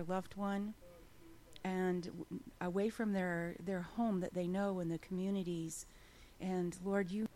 their loved one and away from their, their home that they know in the communities. And Lord, you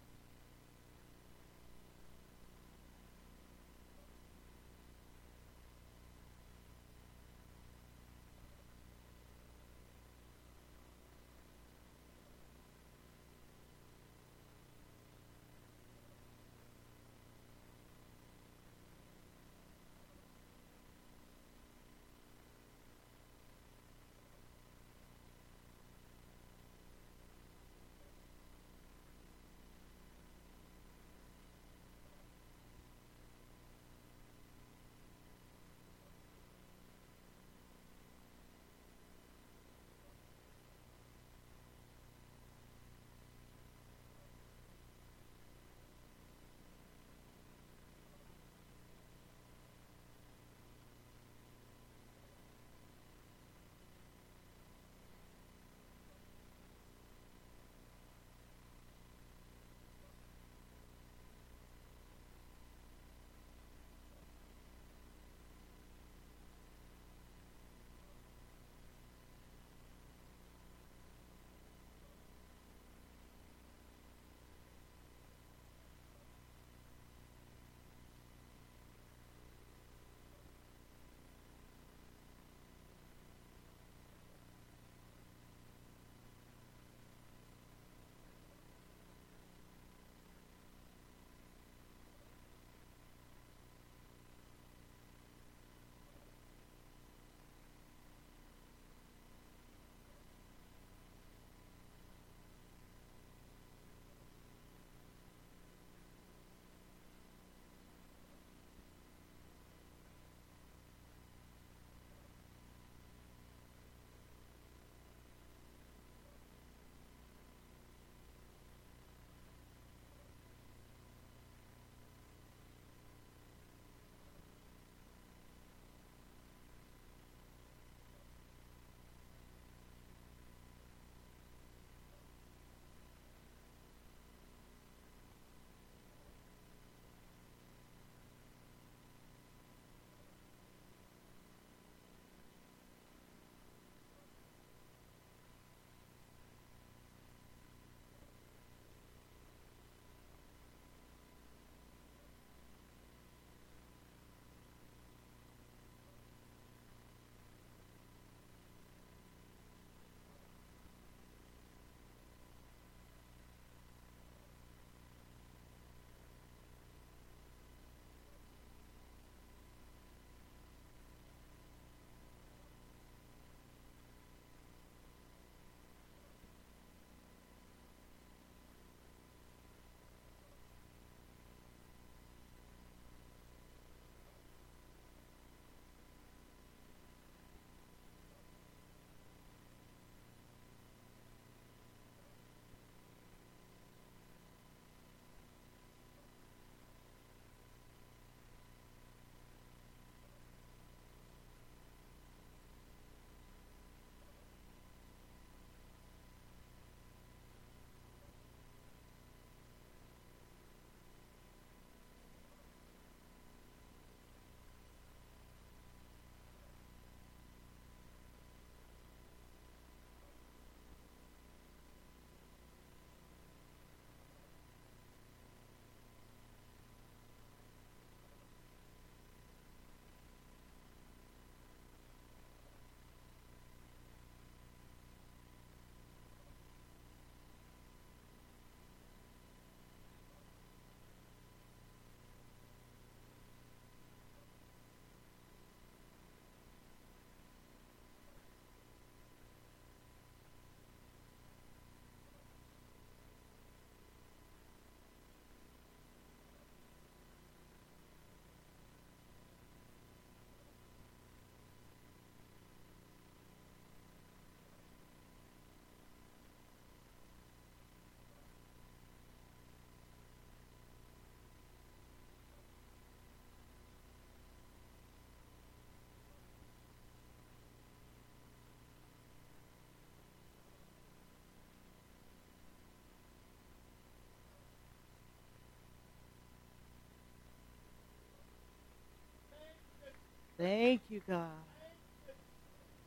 Thank you, God.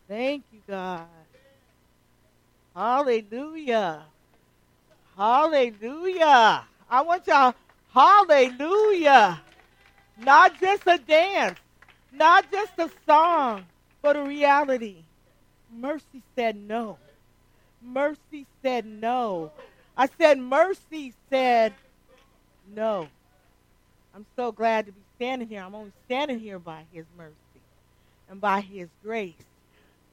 Thank you, God. Hallelujah. Hallelujah. I want y'all, hallelujah. Not just a dance, not just a song, but a reality. Mercy said no. Mercy said no. I said, Mercy said no. I'm so glad to be standing here. I'm only standing here by His mercy and by His grace.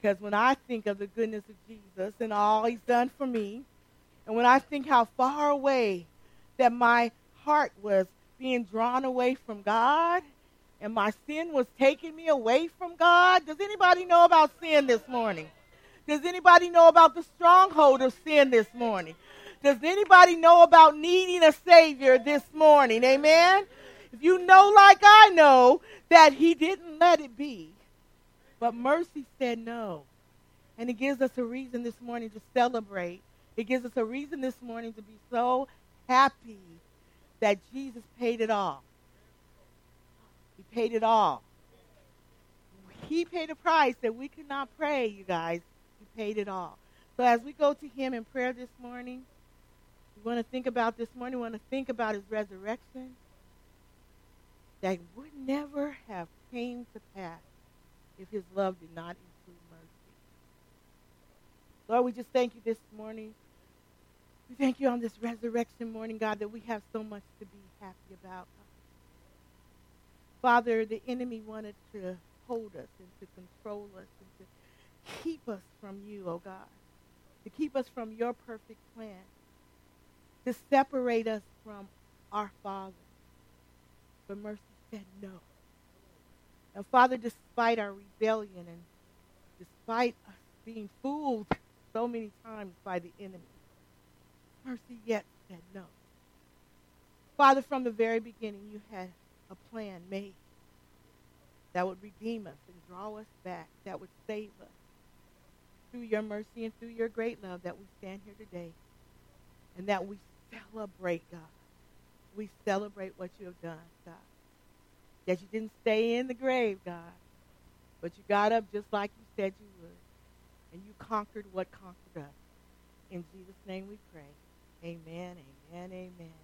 Because when I think of the goodness of Jesus and all He's done for me, and when I think how far away that my heart was being drawn away from God, and my sin was taking me away from God. Does anybody know about sin this morning? Does anybody know about the stronghold of sin this morning? Does anybody know about needing a Savior this morning? Amen? If you know, like I know, that He didn't let it be, but mercy said no. And it gives us a reason this morning to celebrate. It gives us a reason this morning to be so happy that Jesus paid it all. He paid it all. He paid a price that we could not pay, you guys. He paid it all. So as we go to Him in prayer this morning, we want to think about this morning, we want to think about His resurrection that would never have came to pass if His love did not include mercy. Lord, we just thank you this morning. We thank you on this resurrection morning, God, that we have so much to be happy about. Father, the enemy wanted to hold us and to control us and to keep us from you, oh God, to keep us from your perfect plan, to separate us from our Father. But mercy said no. And Father, despite our rebellion and despite us being fooled so many times by the enemy, mercy yet said no. Father, from the very beginning, you had a plan made that would redeem us and draw us back, that would save us. Through your mercy and through your great love that we stand here today and that we celebrate, God. We celebrate what you have done, God. That you didn't stay in the grave, God, but you got up just like you said you would. And you conquered what conquered us. In Jesus' name we pray. Amen, amen, amen.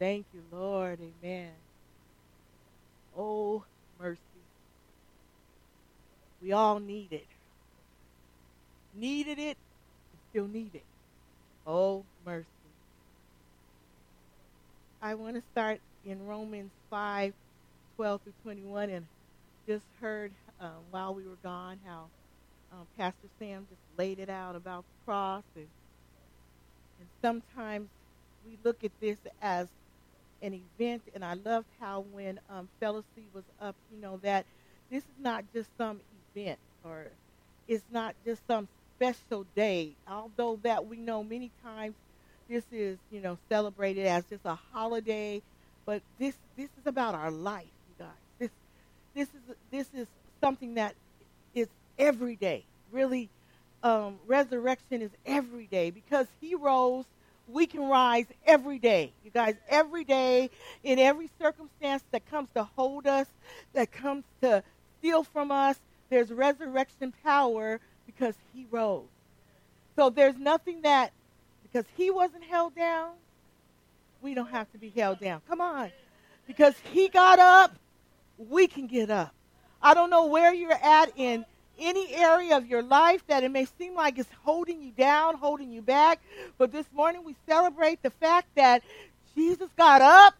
Thank you, Lord. Amen. Oh, mercy. We all need it. Needed it, still need it. Oh, mercy. I want to start in Romans 5 12 through 21 and just heard um, while we were gone how um, Pastor Sam just laid it out about the cross. And, and sometimes we look at this as an event, and I loved how when um, was up, you know, that this is not just some event or it's not just some special day, although that we know many times this is, you know, celebrated as just a holiday, but this this is about our life, this is this is something that is every day. Really, um, resurrection is every day because He rose. We can rise every day, you guys. Every day, in every circumstance that comes to hold us, that comes to steal from us, there's resurrection power because He rose. So there's nothing that because He wasn't held down, we don't have to be held down. Come on, because He got up, we can get up. I don't know where you're at in any area of your life that it may seem like it's holding you down, holding you back. But this morning we celebrate the fact that Jesus got up.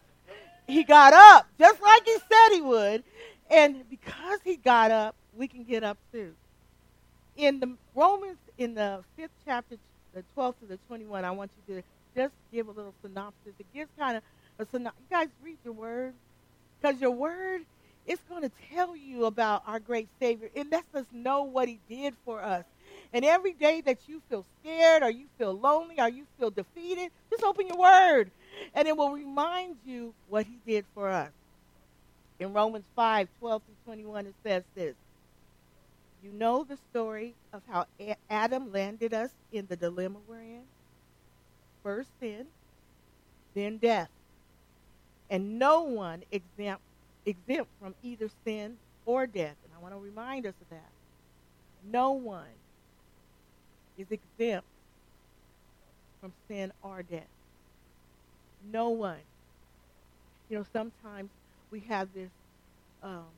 He got up just like he said he would. And because he got up, we can get up too. In the Romans, in the fifth chapter, the 12th to the 21, I want you to just give a little synopsis. It gives kind of a synopsis. You guys read your word because your word it's going to tell you about our great Savior. It lets us know what He did for us. And every day that you feel scared or you feel lonely or you feel defeated, just open your Word and it will remind you what He did for us. In Romans 5 12 through 21, it says this You know the story of how Adam landed us in the dilemma we're in. First sin, then death. And no one exempt exempt from either sin or death. And I want to remind us of that. no one is exempt from sin or death. No one. You know, sometimes we have this, um,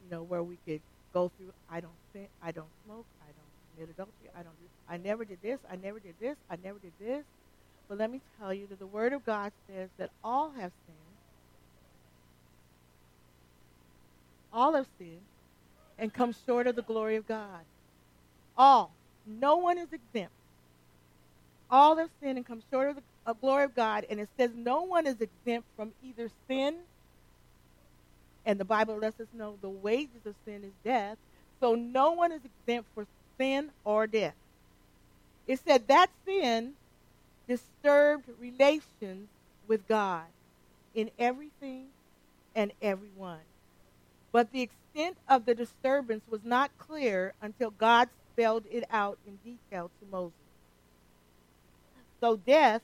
you know, where we could go through. I don't sin. I don't smoke. I don't commit adultery. I don't. Do, I never did this. I never did this. I never did this. But let me tell you that the Word of God says that all have sinned. All have sinned and come short of the glory of God. All. No one is exempt. All have sinned and come short of the uh, glory of God. And it says no one is exempt from either sin, and the Bible lets us know the wages of sin is death. So no one is exempt for sin or death. It said that sin disturbed relations with God in everything and everyone. But the extent of the disturbance was not clear until God spelled it out in detail to Moses. So, death,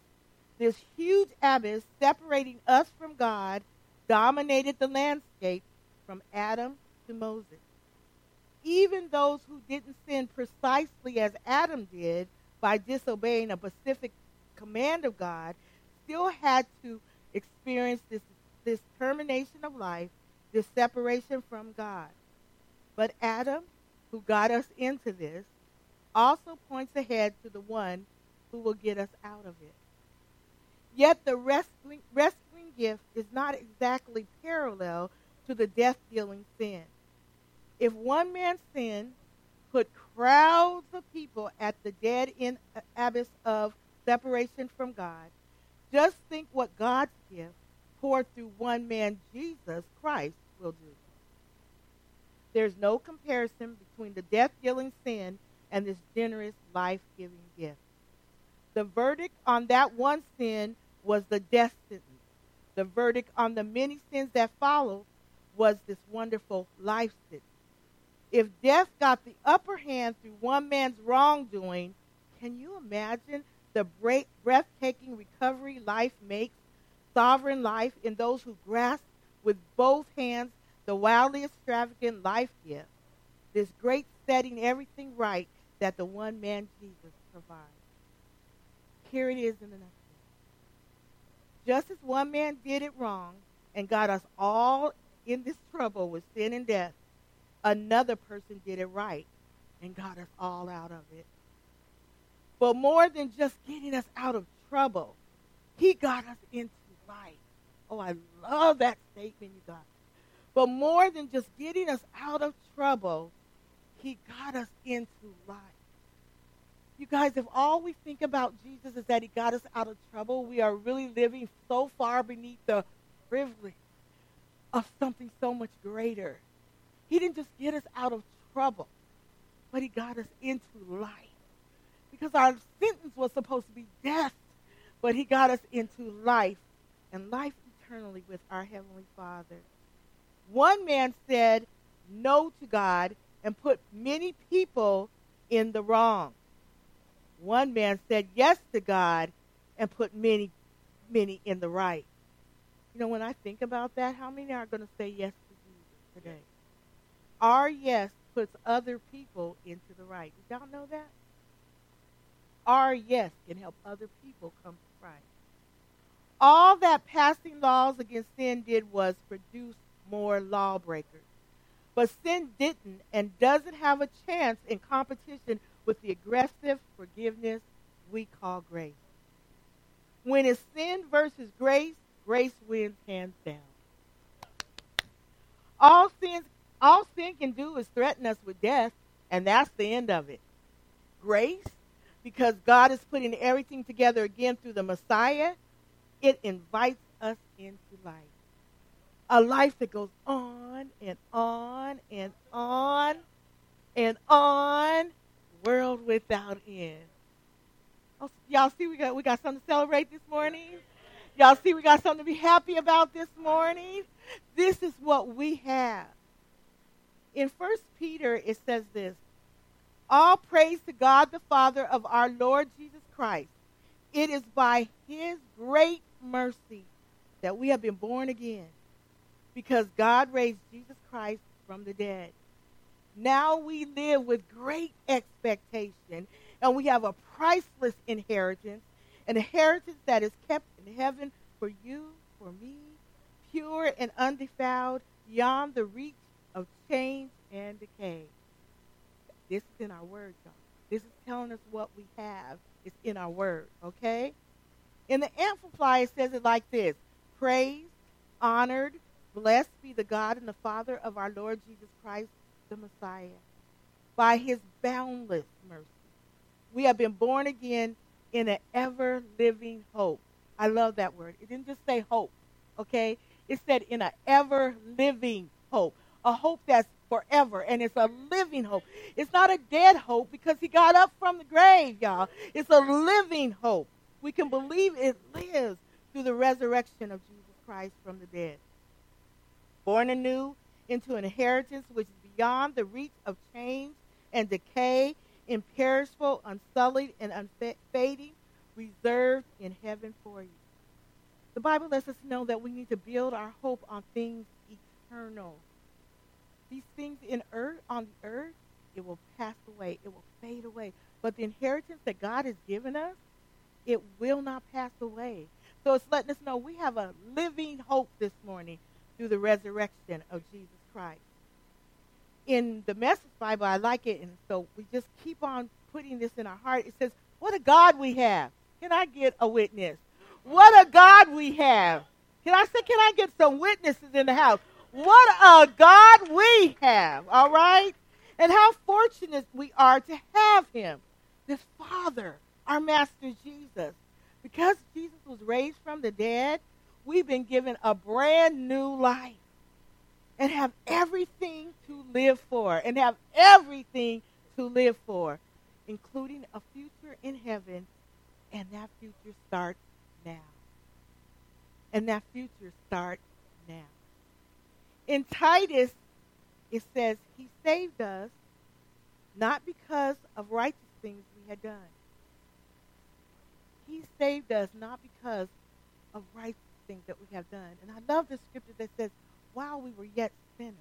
this huge abyss separating us from God, dominated the landscape from Adam to Moses. Even those who didn't sin precisely as Adam did by disobeying a specific command of God still had to experience this, this termination of life, this separation from God. But Adam, who got us into this, also points ahead to the one who will get us out of it. Yet the rescuing, gift is not exactly parallel to the death dealing sin. If one man's sin put crowds of people at the dead end uh, abyss of separation from God, just think what God's gift poured through one man, Jesus Christ, will do. There's no comparison between the death dealing sin and this generous life giving gift. The verdict on that one sin was the death sentence. The verdict on the many sins that followed was this wonderful life sentence. If death got the upper hand through one man's wrongdoing, can you imagine the breathtaking recovery life makes, sovereign life in those who grasp with both hands the wildly extravagant life gift, this great setting everything right that the one man Jesus provides. Here it is in the next Just as one man did it wrong and got us all in this trouble with sin and death, another person did it right and got us all out of it. But more than just getting us out of trouble, he got us into life. Oh, I love that statement you got. But more than just getting us out of trouble, he got us into life. You guys, if all we think about Jesus is that he got us out of trouble, we are really living so far beneath the privilege of something so much greater. He didn't just get us out of trouble, but he got us into life because our sentence was supposed to be death, but he got us into life and life eternally with our Heavenly Father. One man said no to God and put many people in the wrong. One man said yes to God and put many, many in the right. You know, when I think about that, how many are going to say yes to Jesus today? Our yes puts other people into the right. Did y'all know that? our yes can help other people come to Christ. All that passing laws against sin did was produce more lawbreakers. But sin didn't and doesn't have a chance in competition with the aggressive forgiveness we call grace. When it's sin versus grace, grace wins hands down. All sin, all sin can do is threaten us with death, and that's the end of it. Grace because God is putting everything together again through the Messiah, it invites us into life. A life that goes on and on and on and on, world without end. Oh, y'all see we got we got something to celebrate this morning? Y'all see we got something to be happy about this morning? This is what we have. In First Peter it says this, all praise to God the Father of our Lord Jesus Christ. It is by his great mercy that we have been born again because God raised Jesus Christ from the dead. Now we live with great expectation, and we have a priceless inheritance, an inheritance that is kept in heaven for you, for me, pure and undefiled, beyond the reach of change and decay. This is in our word, y'all. This is telling us what we have. It's in our word, okay? In the Amplified, it says it like this Praise, honored, blessed be the God and the Father of our Lord Jesus Christ, the Messiah. By his boundless mercy, we have been born again in an ever living hope. I love that word. It didn't just say hope, okay? It said in an ever living hope, a hope that's forever, and it's a living hope. It's not a dead hope because he got up from the grave, y'all. It's a living hope. We can believe it lives through the resurrection of Jesus Christ from the dead. Born anew into an inheritance which is beyond the reach of change and decay, imperishable, unsullied, and unfading, reserved in heaven for you. The Bible lets us know that we need to build our hope on things eternal. These things in earth on the earth, it will pass away, it will fade away. But the inheritance that God has given us, it will not pass away. So it's letting us know we have a living hope this morning through the resurrection of Jesus Christ. In the Message Bible, I like it, and so we just keep on putting this in our heart. It says, What a God we have. Can I get a witness? What a God we have. Can I say, can I get some witnesses in the house? What a God we have, all right? And how fortunate we are to have him, this Father, our Master Jesus. Because Jesus was raised from the dead, we've been given a brand new life and have everything to live for, and have everything to live for, including a future in heaven, and that future starts now. And that future starts. In Titus, it says, He saved us not because of righteous things we had done. He saved us not because of righteous things that we have done. And I love the scripture that says, while we were yet sinners,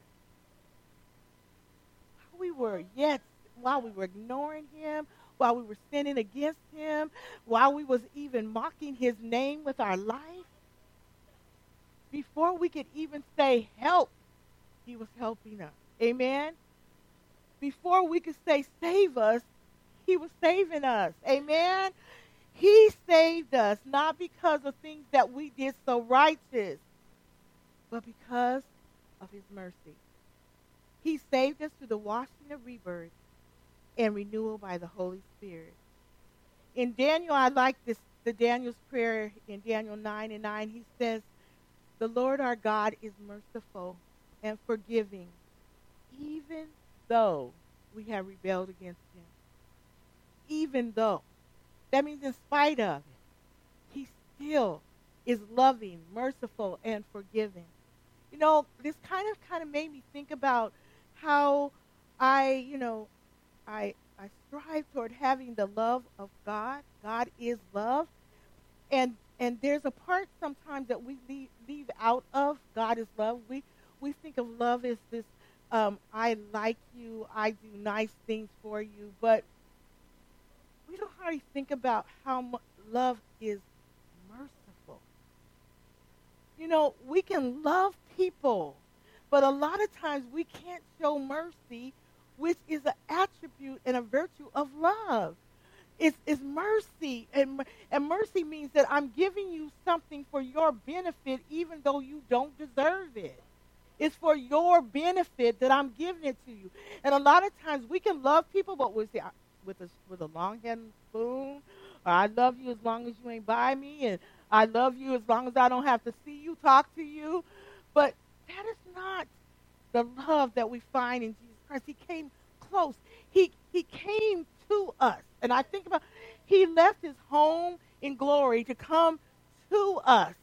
while we were yet, while we were ignoring him, while we were sinning against him, while we was even mocking his name with our life, before we could even say help, he was helping us. Amen. Before we could say save us, he was saving us. Amen. He saved us not because of things that we did so righteous, but because of his mercy. He saved us through the washing of rebirth and renewal by the Holy Spirit. In Daniel, I like this the Daniel's prayer in Daniel 9 and 9. He says, The Lord our God is merciful and forgiving, even though we have rebelled against him. Even though. That means in spite of it, he still is loving, merciful, and forgiving. You know, this kind of kind of made me think about how I, you know, I, I strive toward having the love of God. God is love. And, and there's a part sometimes that we leave, leave out of God is love. We, we think of love as this um, I like you, I do nice things for you, but we don't hardly think about how love is merciful. You know, we can love people, but a lot of times we can't show mercy which is an attribute and a virtue of love. It's, it's mercy. And, and mercy means that I'm giving you something for your benefit even though you don't deserve it. It's for your benefit that I'm giving it to you. And a lot of times we can love people, but with, the, with, a, with a long hand spoon, or I love you as long as you ain't by me, and I love you as long as I don't have to see you, talk to you. But that is not the love that we find in Jesus Christ. He came close. He, he came to us. And I think about, he left his home in glory to come to us.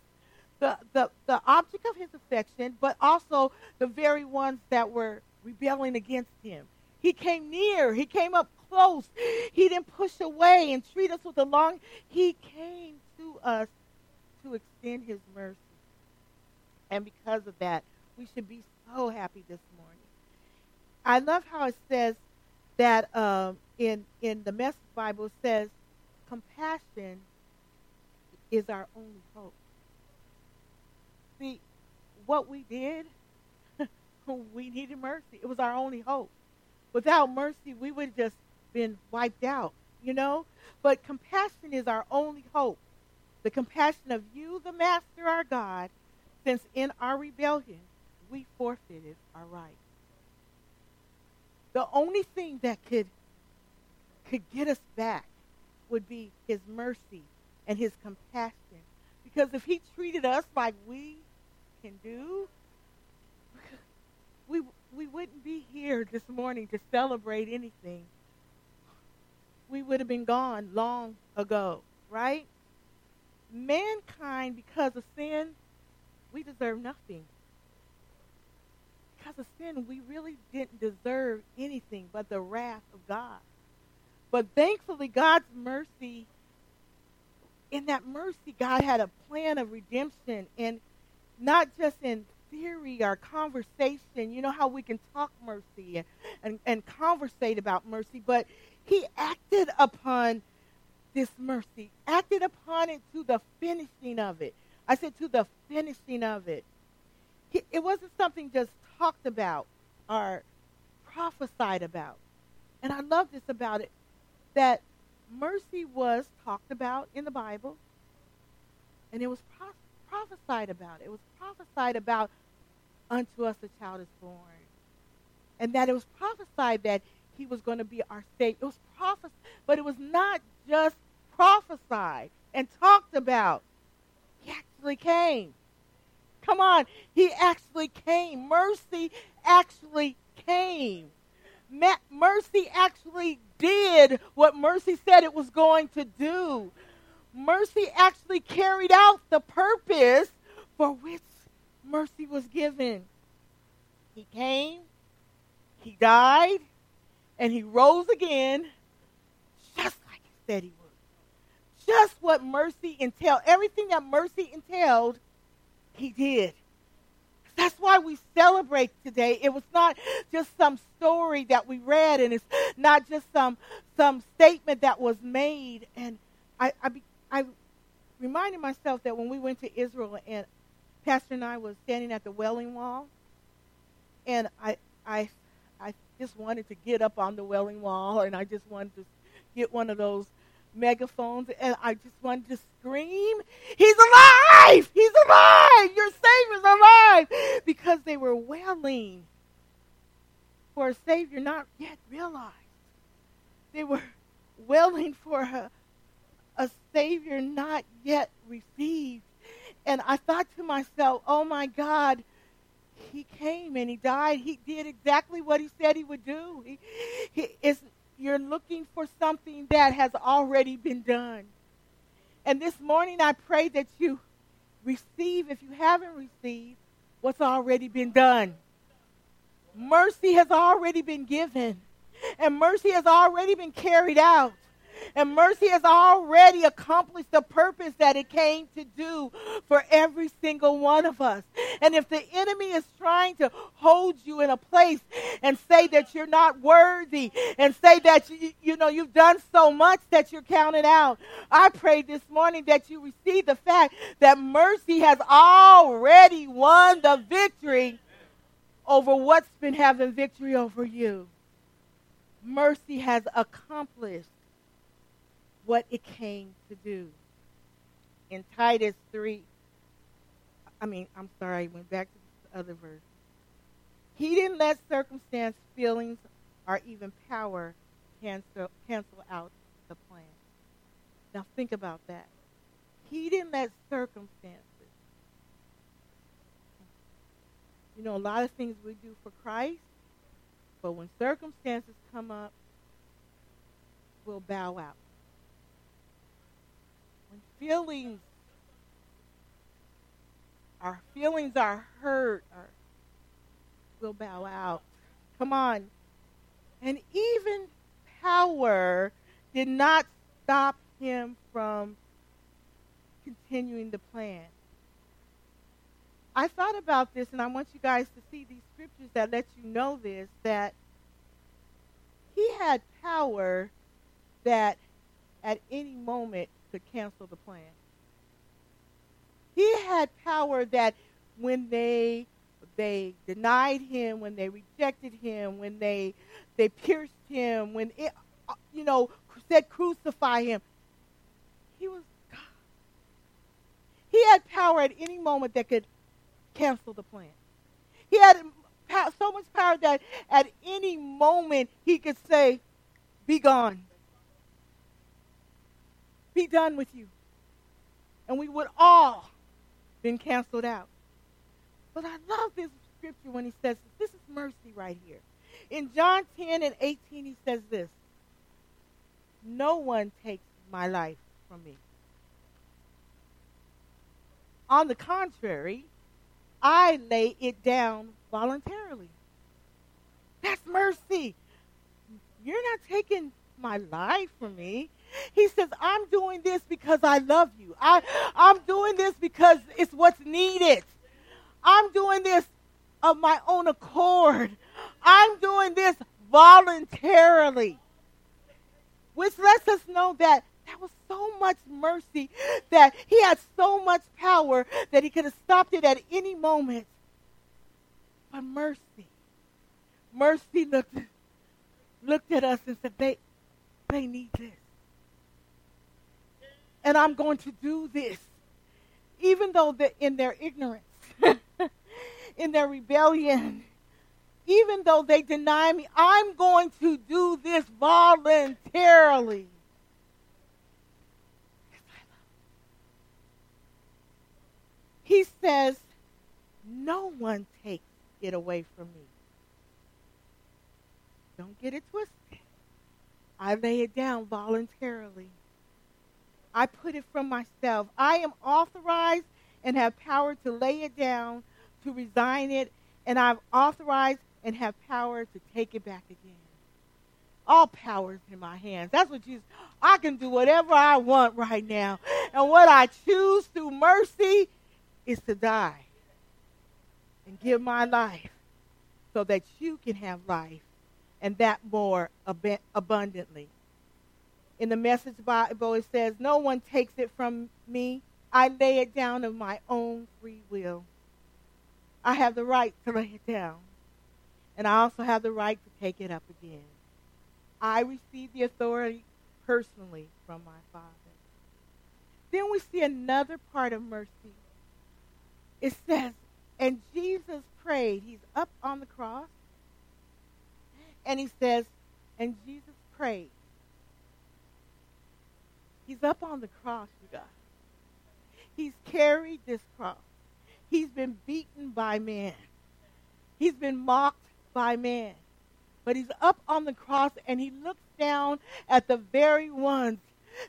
The, the, the object of his affection, but also the very ones that were rebelling against him. He came near. He came up close. He didn't push away and treat us with a long. He came to us to extend his mercy. And because of that, we should be so happy this morning. I love how it says that um, in in the Message Bible says compassion is our only hope. See, what we did, we needed mercy. It was our only hope. Without mercy, we would have just been wiped out, you know? But compassion is our only hope. The compassion of you, the Master, our God, since in our rebellion we forfeited our right. The only thing that could could get us back would be his mercy and his compassion. Because if he treated us like we can do, we we wouldn't be here this morning to celebrate anything. We would have been gone long ago, right? Mankind, because of sin, we deserve nothing. Because of sin, we really didn't deserve anything but the wrath of God. But thankfully, God's mercy, in that mercy, God had a plan of redemption, and not just in theory or conversation. You know how we can talk mercy and, and, and conversate about mercy, but He acted upon this mercy, acted upon it to the finishing of it. I said to the finishing of it. He, it wasn't something just talked about or prophesied about. And I love this about it that mercy was talked about in the Bible and it was pro- prophesied about. It was prophesied about unto us a child is born. And that it was prophesied that he was going to be our Savior. It was prophesied, but it was not just prophesied and talked about. He actually came. Come on, he actually came. Mercy actually came. mercy actually did what mercy said it was going to do. Mercy actually carried out the purpose for which mercy was given. He came, he died, and he rose again just like he said he would. Just what mercy entailed. Everything that mercy entailed, he did. That's why we celebrate today. It was not just some story that we read, and it's not just some some statement that was made. And I, I, I reminded myself that when we went to Israel, and Pastor and I was standing at the Wailing Wall, and I, I, I just wanted to get up on the Wailing Wall, and I just wanted to get one of those megaphones, and I just wanted to scream, "He's alive! He's alive! Your Savior's alive!" Because they were wailing for a Savior not yet realized. They were wailing for a, Savior not yet received. And I thought to myself, oh my God, he came and he died. He did exactly what he said he would do. He, he is, you're looking for something that has already been done. And this morning I pray that you receive, if you haven't received, what's already been done. Mercy has already been given, and mercy has already been carried out. And mercy has already accomplished the purpose that it came to do for every single one of us. And if the enemy is trying to hold you in a place and say that you're not worthy and say that you, you know you've done so much that you're counted out, I pray this morning that you receive the fact that mercy has already won the victory over what's been having victory over you. Mercy has accomplished what it came to do. In Titus 3, I mean, I'm sorry, I went back to the other verse. He didn't let circumstance, feelings, or even power cancel, cancel out the plan. Now think about that. He didn't let circumstances. You know, a lot of things we do for Christ, but when circumstances come up, we'll bow out feelings, our feelings are hurt, or we'll bow out. Come on. And even power did not stop him from continuing the plan. I thought about this, and I want you guys to see these scriptures that let you know this that he had power that at any moment could cancel the plan. He had power that when they they denied him, when they rejected him, when they they pierced him, when it, uh, you know said crucify him, he was God. He had power at any moment that could cancel the plan. He had so much power that at any moment he could say, "Be gone." Be done with you. And we would all been canceled out. But I love this scripture when he says, this is mercy right here. In John 10 and 18, he says this No one takes my life from me. On the contrary, I lay it down voluntarily. That's mercy. You're not taking my life from me. He says, I'm doing this because I love you. I, I'm doing this because it's what's needed. I'm doing this of my own accord. I'm doing this voluntarily. Which lets us know that that was so much mercy that he had so much power that he could have stopped it at any moment. But mercy, mercy looked, looked at us and said, they, they need this and I'm going to do this. Even though in their ignorance, in their rebellion, even though they deny me, I'm going to do this voluntarily. He says, No one takes it away from me. Don't get it twisted. I lay it down voluntarily. I put it from myself. I am authorized and have power to lay it down, to resign it, and I'm authorized and have power to take it back again. All power is in my hands. That's what Jesus. I can do whatever I want right now. And what I choose through mercy is to die and give my life so that you can have life and that more ab- abundantly. In the Message Bible, it says, No one takes it from me. I lay it down of my own free will. I have the right to lay it down. And I also have the right to take it up again. I receive the authority personally from my Father. Then we see another part of mercy. It says, and Jesus prayed. He's up on the cross. And he says, and Jesus prayed. He's up on the cross, you guys. He's carried this cross. He's been beaten by man. He's been mocked by man. But he's up on the cross and he looks down at the very ones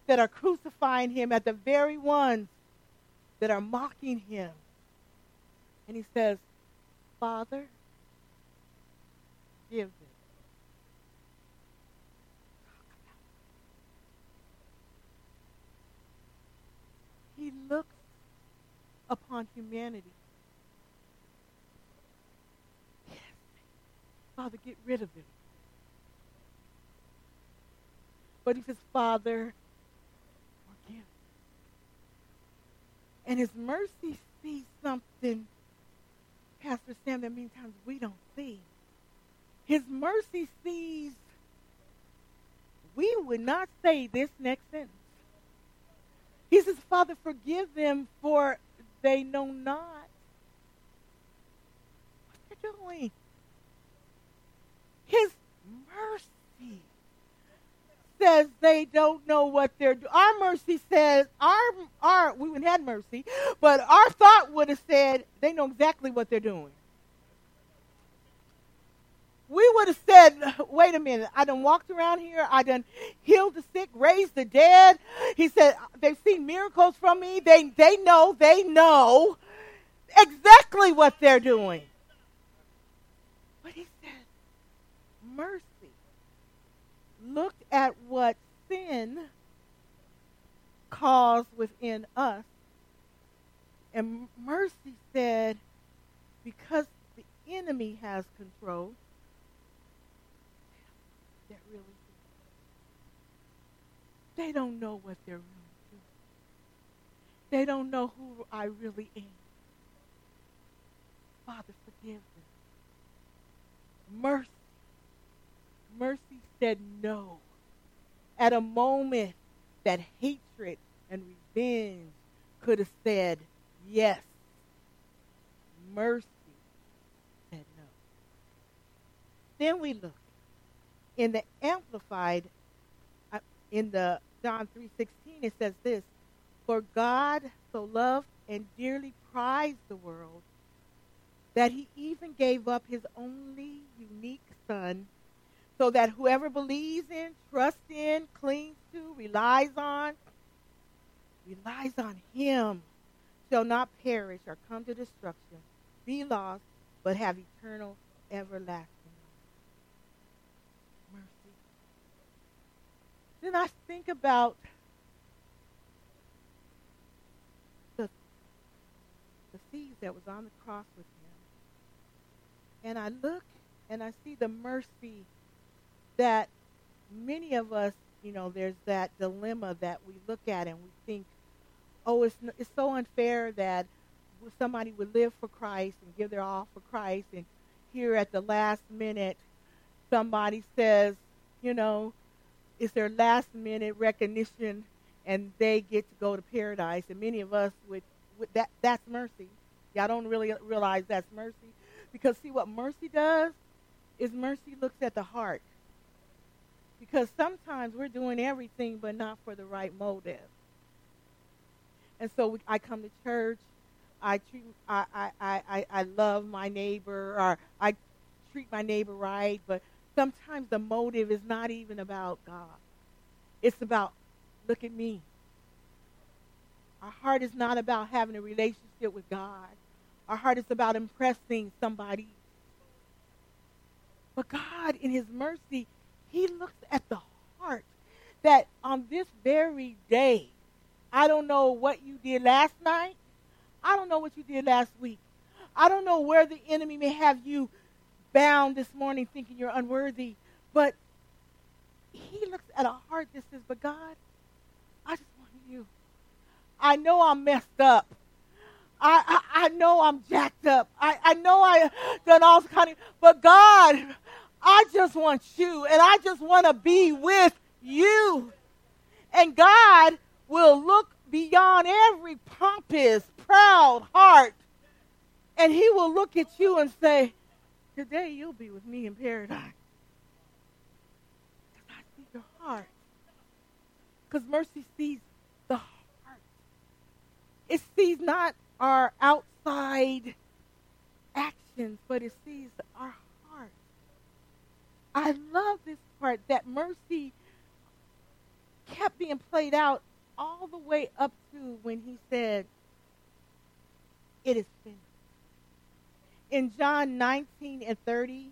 that are crucifying him, at the very ones that are mocking him. And he says, Father, give them he looks upon humanity. Yes. Father, get rid of it. But he says, Father, forgive. And his mercy sees something, Pastor Sam, that many times we don't see. His mercy sees, we would not say this next sentence. He says, Father, forgive them for they know not what they're doing. His mercy says they don't know what they're doing. Our mercy says, our, our, we had mercy, but our thought would have said they know exactly what they're doing we would have said, wait a minute, I done walked around here, I done healed the sick, raised the dead. He said, they've seen miracles from me. They, they know, they know exactly what they're doing. But he said, mercy Look at what sin caused within us. And mercy said, because the enemy has control, that really they don't know what they're really doing. They don't know who I really am. Father, forgive them. Mercy. Mercy said no. At a moment that hatred and revenge could have said yes. Mercy said no. Then we look in the amplified uh, in the John 3:16 it says this for God so loved and dearly prized the world that he even gave up his only unique son so that whoever believes in, trusts in, clings to, relies on, relies on him shall not perish or come to destruction, be lost, but have eternal, everlasting mercy. Then I think about the, the thieves that was on the cross with him. And I look and I see the mercy that many of us, you know, there's that dilemma that we look at and we think, oh, it's, it's so unfair that somebody would live for Christ and give their all for Christ, and here at the last minute, somebody says, you know, it's their last minute recognition, and they get to go to paradise. And many of us with, with that that's mercy. Y'all don't really realize that's mercy because see what mercy does is mercy looks at the heart. Because sometimes we're doing everything but not for the right motive. And so we, I come to church. I treat I, I, I, I love my neighbor or I treat my neighbor right, but sometimes the motive is not even about God. It's about look at me. Our heart is not about having a relationship with God. Our heart is about impressing somebody. But God, in His mercy, He looks at the heart. That on this very day, I don't know what you did last night. I don't know what you did last week. I don't know where the enemy may have you bound this morning thinking you're unworthy. But he looks at a heart that says, But God, I just want you. I know I'm messed up. I, I, I know I'm jacked up. I, I know I done all kind of but God, I just want you and I just want to be with you. And God will look beyond every pompous, proud heart, and he will look at you and say, Today you'll be with me in paradise. Because I see your heart. Because mercy sees the heart. It sees not our outside actions, but it sees our heart. I love this part that mercy kept being played out all the way up to when he said, It is finished. In John 19 and 30,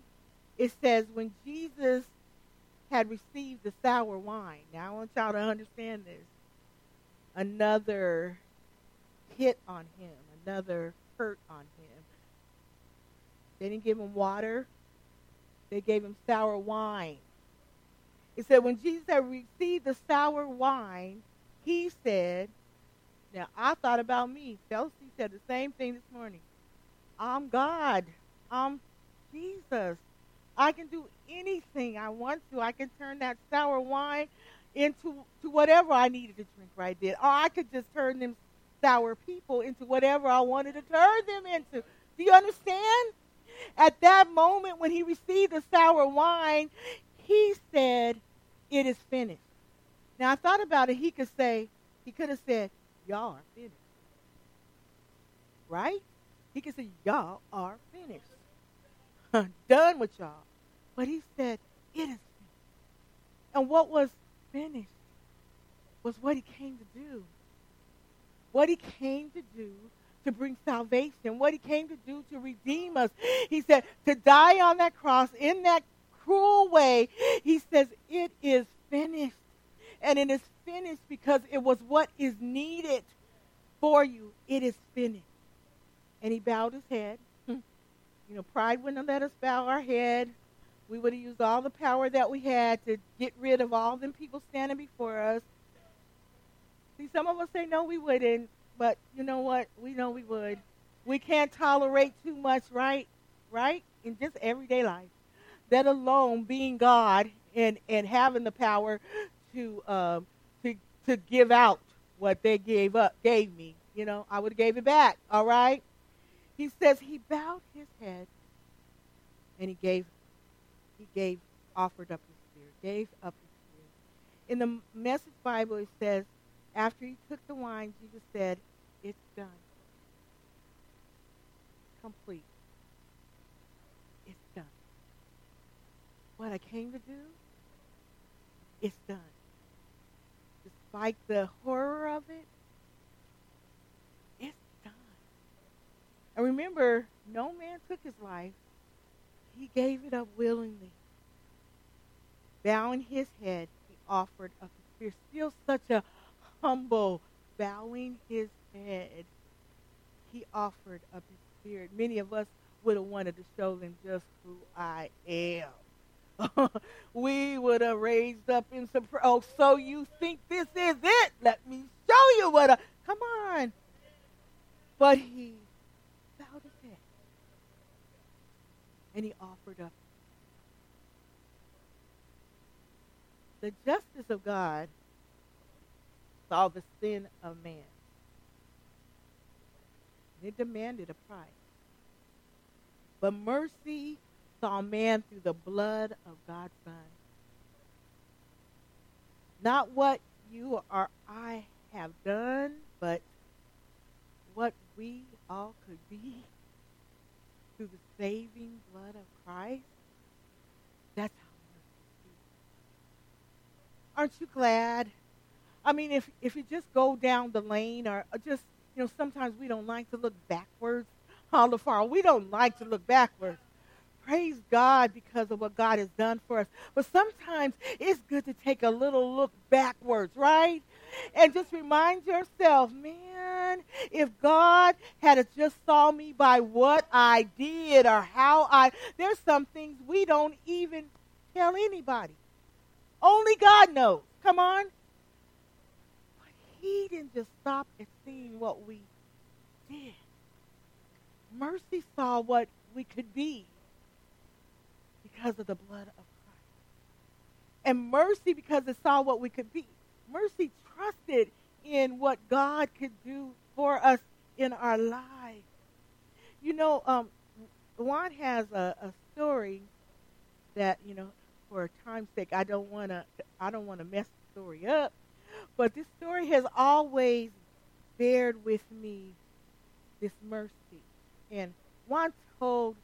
it says, When Jesus had received the sour wine, now I want y'all to understand this, another hit on him, another hurt on him. They didn't give him water, they gave him sour wine. It said, When Jesus had received the sour wine, he said, now I thought about me. Chelsea said the same thing this morning. I'm God. I'm Jesus. I can do anything I want to. I can turn that sour wine into to whatever I needed to drink right there. Or I could just turn them sour people into whatever I wanted to turn them into. Do you understand? At that moment when he received the sour wine, he said, It is finished. Now I thought about it. He could say, he could have said, y'all are finished. Right? He could say, y'all are finished. I'm Done with y'all. But he said, it is finished. And what was finished was what he came to do. What he came to do to bring salvation, what he came to do to redeem us. He said, to die on that cross in that cruel way, he says, it is finished and it is finished because it was what is needed for you. It is finished. And he bowed his head. You know, pride wouldn't have let us bow our head. We would have used all the power that we had to get rid of all them people standing before us. See, some of us say no, we wouldn't, but you know what? We know we would. We can't tolerate too much, right? Right? In just everyday life. That alone, being God and and having the power to um, to to give out what they gave up gave me. You know, I would have gave it back. All right. He says he bowed his head and he gave he gave offered up his spirit, gave up his spirit. In the message Bible it says, after he took the wine, Jesus said, It's done. Complete. It's done. What I came to do, it's done. Despite the horror of it, it's done. And remember, no man took his life, he gave it up willingly. Bowing his head, he offered up his spirit. Still such a humble, bowing his head, he offered up his spirit. Many of us would have wanted to show them just who I am. we would have raised up in surprise. Oh, so you think this is it? Let me show you what a. Come on. But he bowed his head and he offered up. The justice of God saw the sin of man. It demanded a price. But mercy saw man through the blood of God's Son. Not what you or I have done, but what we all could be through the saving blood of Christ. That's how. Aren't you glad I mean, if if you just go down the lane, or just you know, sometimes we don't like to look backwards all the far. We don't like to look backwards. Praise God because of what God has done for us. But sometimes it's good to take a little look backwards, right? And just remind yourself, man, if God had just saw me by what I did or how I, there's some things we don't even tell anybody. Only God knows. Come on But he didn't just stop at seeing what we did. Mercy saw what we could be because of the blood of Christ. And mercy because it saw what we could be. Mercy trusted in what God could do for us in our lives. You know, um, Juan has a, a story that, you know, for time's sake, I don't want to I don't want to mess the story up. But this story has always bared with me this mercy. And Juan told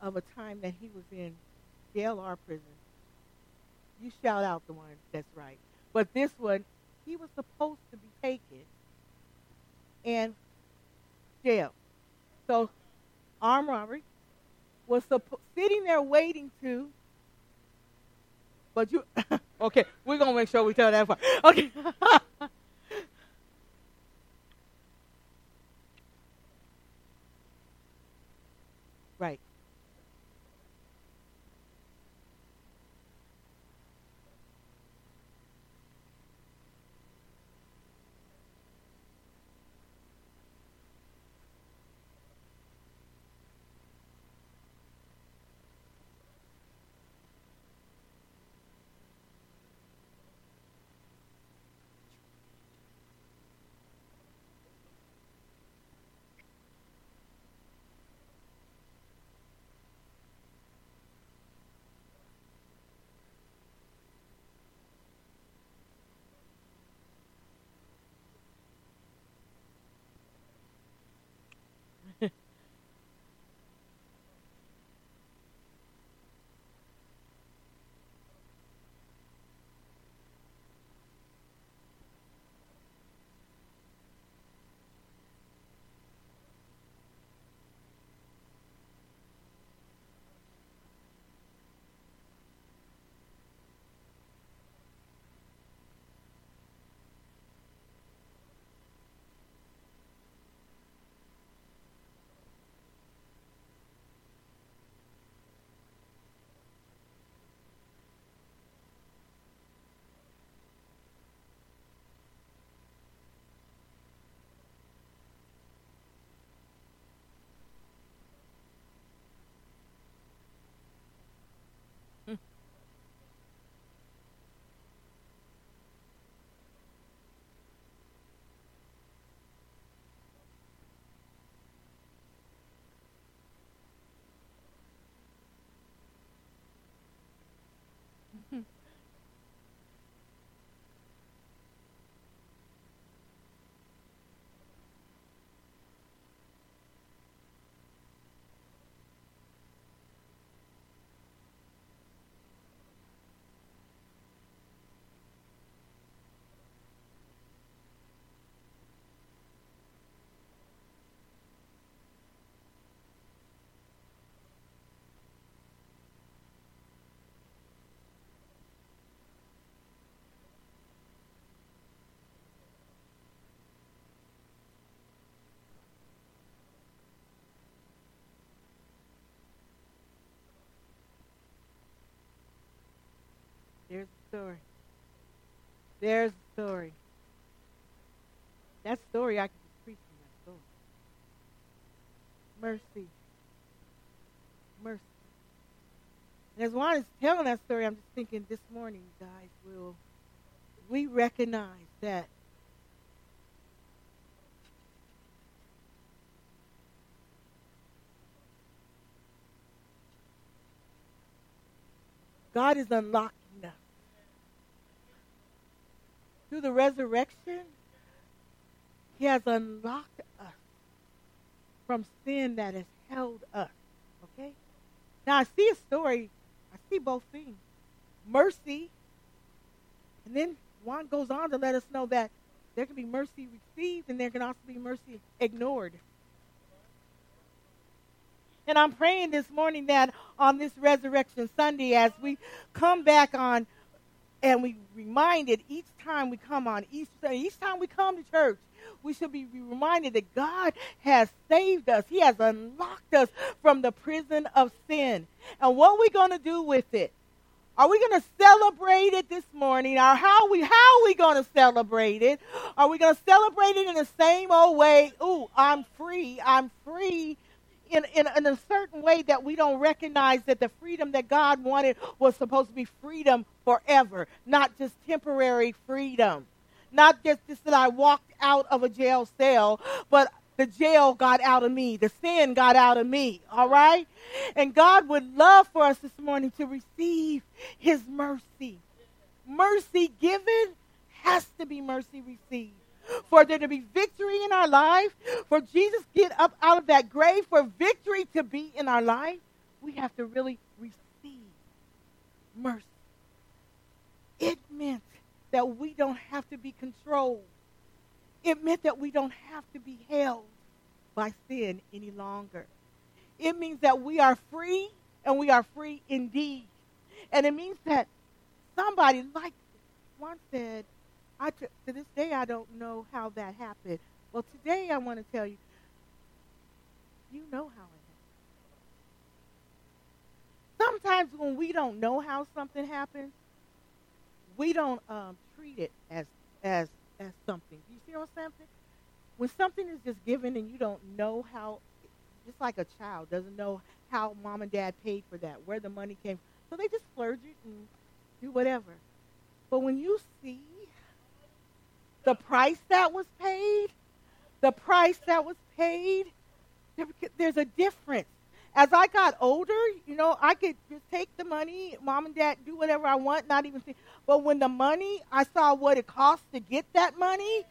of a time that he was in jail or prison. You shout out the one that's right. But this one, he was supposed to be taken and jail. So armed robbery was sitting there waiting to. But you, Okay, we're gonna make sure we tell that part. Okay. right. There's the story. There's the story. That story, I could preach from that story. Mercy. Mercy. And as Juan is telling that story, I'm just thinking this morning, guys, will we recognize that God is unlocking us. Through the resurrection, He has unlocked us from sin that has held us. Okay? Now, I see a story, I see both things mercy, and then Juan goes on to let us know that there can be mercy received and there can also be mercy ignored. And I'm praying this morning that on this Resurrection Sunday, as we come back on and we reminded each time we come on Easter, each time we come to church, we should be reminded that God has saved us. He has unlocked us from the prison of sin. And what are we going to do with it? Are we going to celebrate it this morning? Or how we how are we going to celebrate it? Are we going to celebrate it in the same old way? Ooh, I'm free. I'm free in, in, in a certain way that we don't recognize that the freedom that God wanted was supposed to be freedom forever, not just temporary freedom. Not just, just that I walked out of a jail cell, but the jail got out of me. The sin got out of me. All right? And God would love for us this morning to receive His mercy. Mercy given has to be mercy received for there to be victory in our life, for Jesus get up out of that grave, for victory to be in our life, we have to really receive mercy. It meant that we don't have to be controlled. It meant that we don't have to be held by sin any longer. It means that we are free and we are free indeed. And it means that somebody, like Juan said, To this day, I don't know how that happened. Well, today I want to tell you, you know how it happened. Sometimes when we don't know how something happens, we don't um, treat it as as as something. You see what I'm saying? When something is just given and you don't know how, just like a child doesn't know how mom and dad paid for that, where the money came, so they just splurge it and do whatever. But when you see the price that was paid, the price that was paid, there's a difference. As I got older, you know, I could just take the money, mom and dad do whatever I want, not even think. But when the money, I saw what it cost to get that money,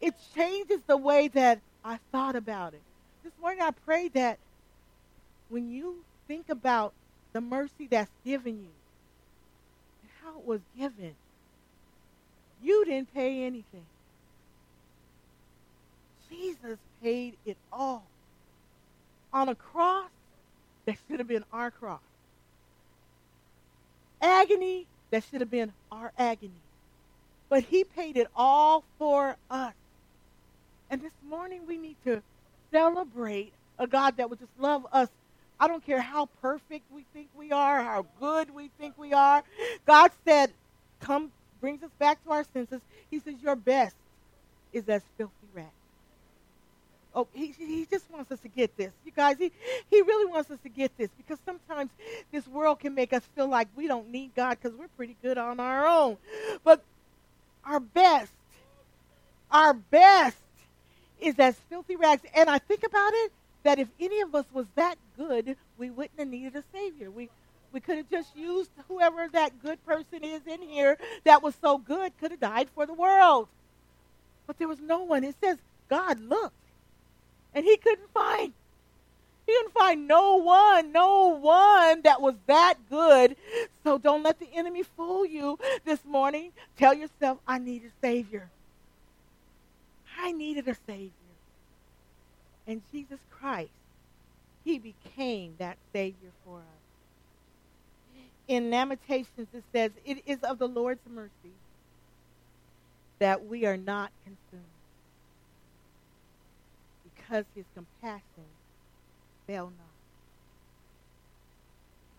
it changes the way that I thought about it. This morning I pray that when you think about the mercy that's given you how it was given, you didn't pay anything. Jesus paid it all on a cross that should have been our cross. Agony that should have been our agony. But he paid it all for us. And this morning we need to celebrate a God that would just love us. I don't care how perfect we think we are, how good we think we are. God said, come, brings us back to our senses. He says, your best is as filthy rags. Oh, he, he just wants us to get this. You guys, he, he really wants us to get this because sometimes this world can make us feel like we don't need God because we're pretty good on our own. But our best, our best is as filthy rags. And I think about it that if any of us was that good, we wouldn't have needed a Savior. We, we could have just used whoever that good person is in here that was so good could have died for the world. But there was no one. It says God looked and he couldn't find he couldn't find no one, no one that was that good. So don't let the enemy fool you this morning. Tell yourself, I need a Savior. I needed a Savior. And Jesus Christ, He became that Savior for us. In Lamentations, it says, It is of the Lord's mercy that we are not consumed because his compassion fail not.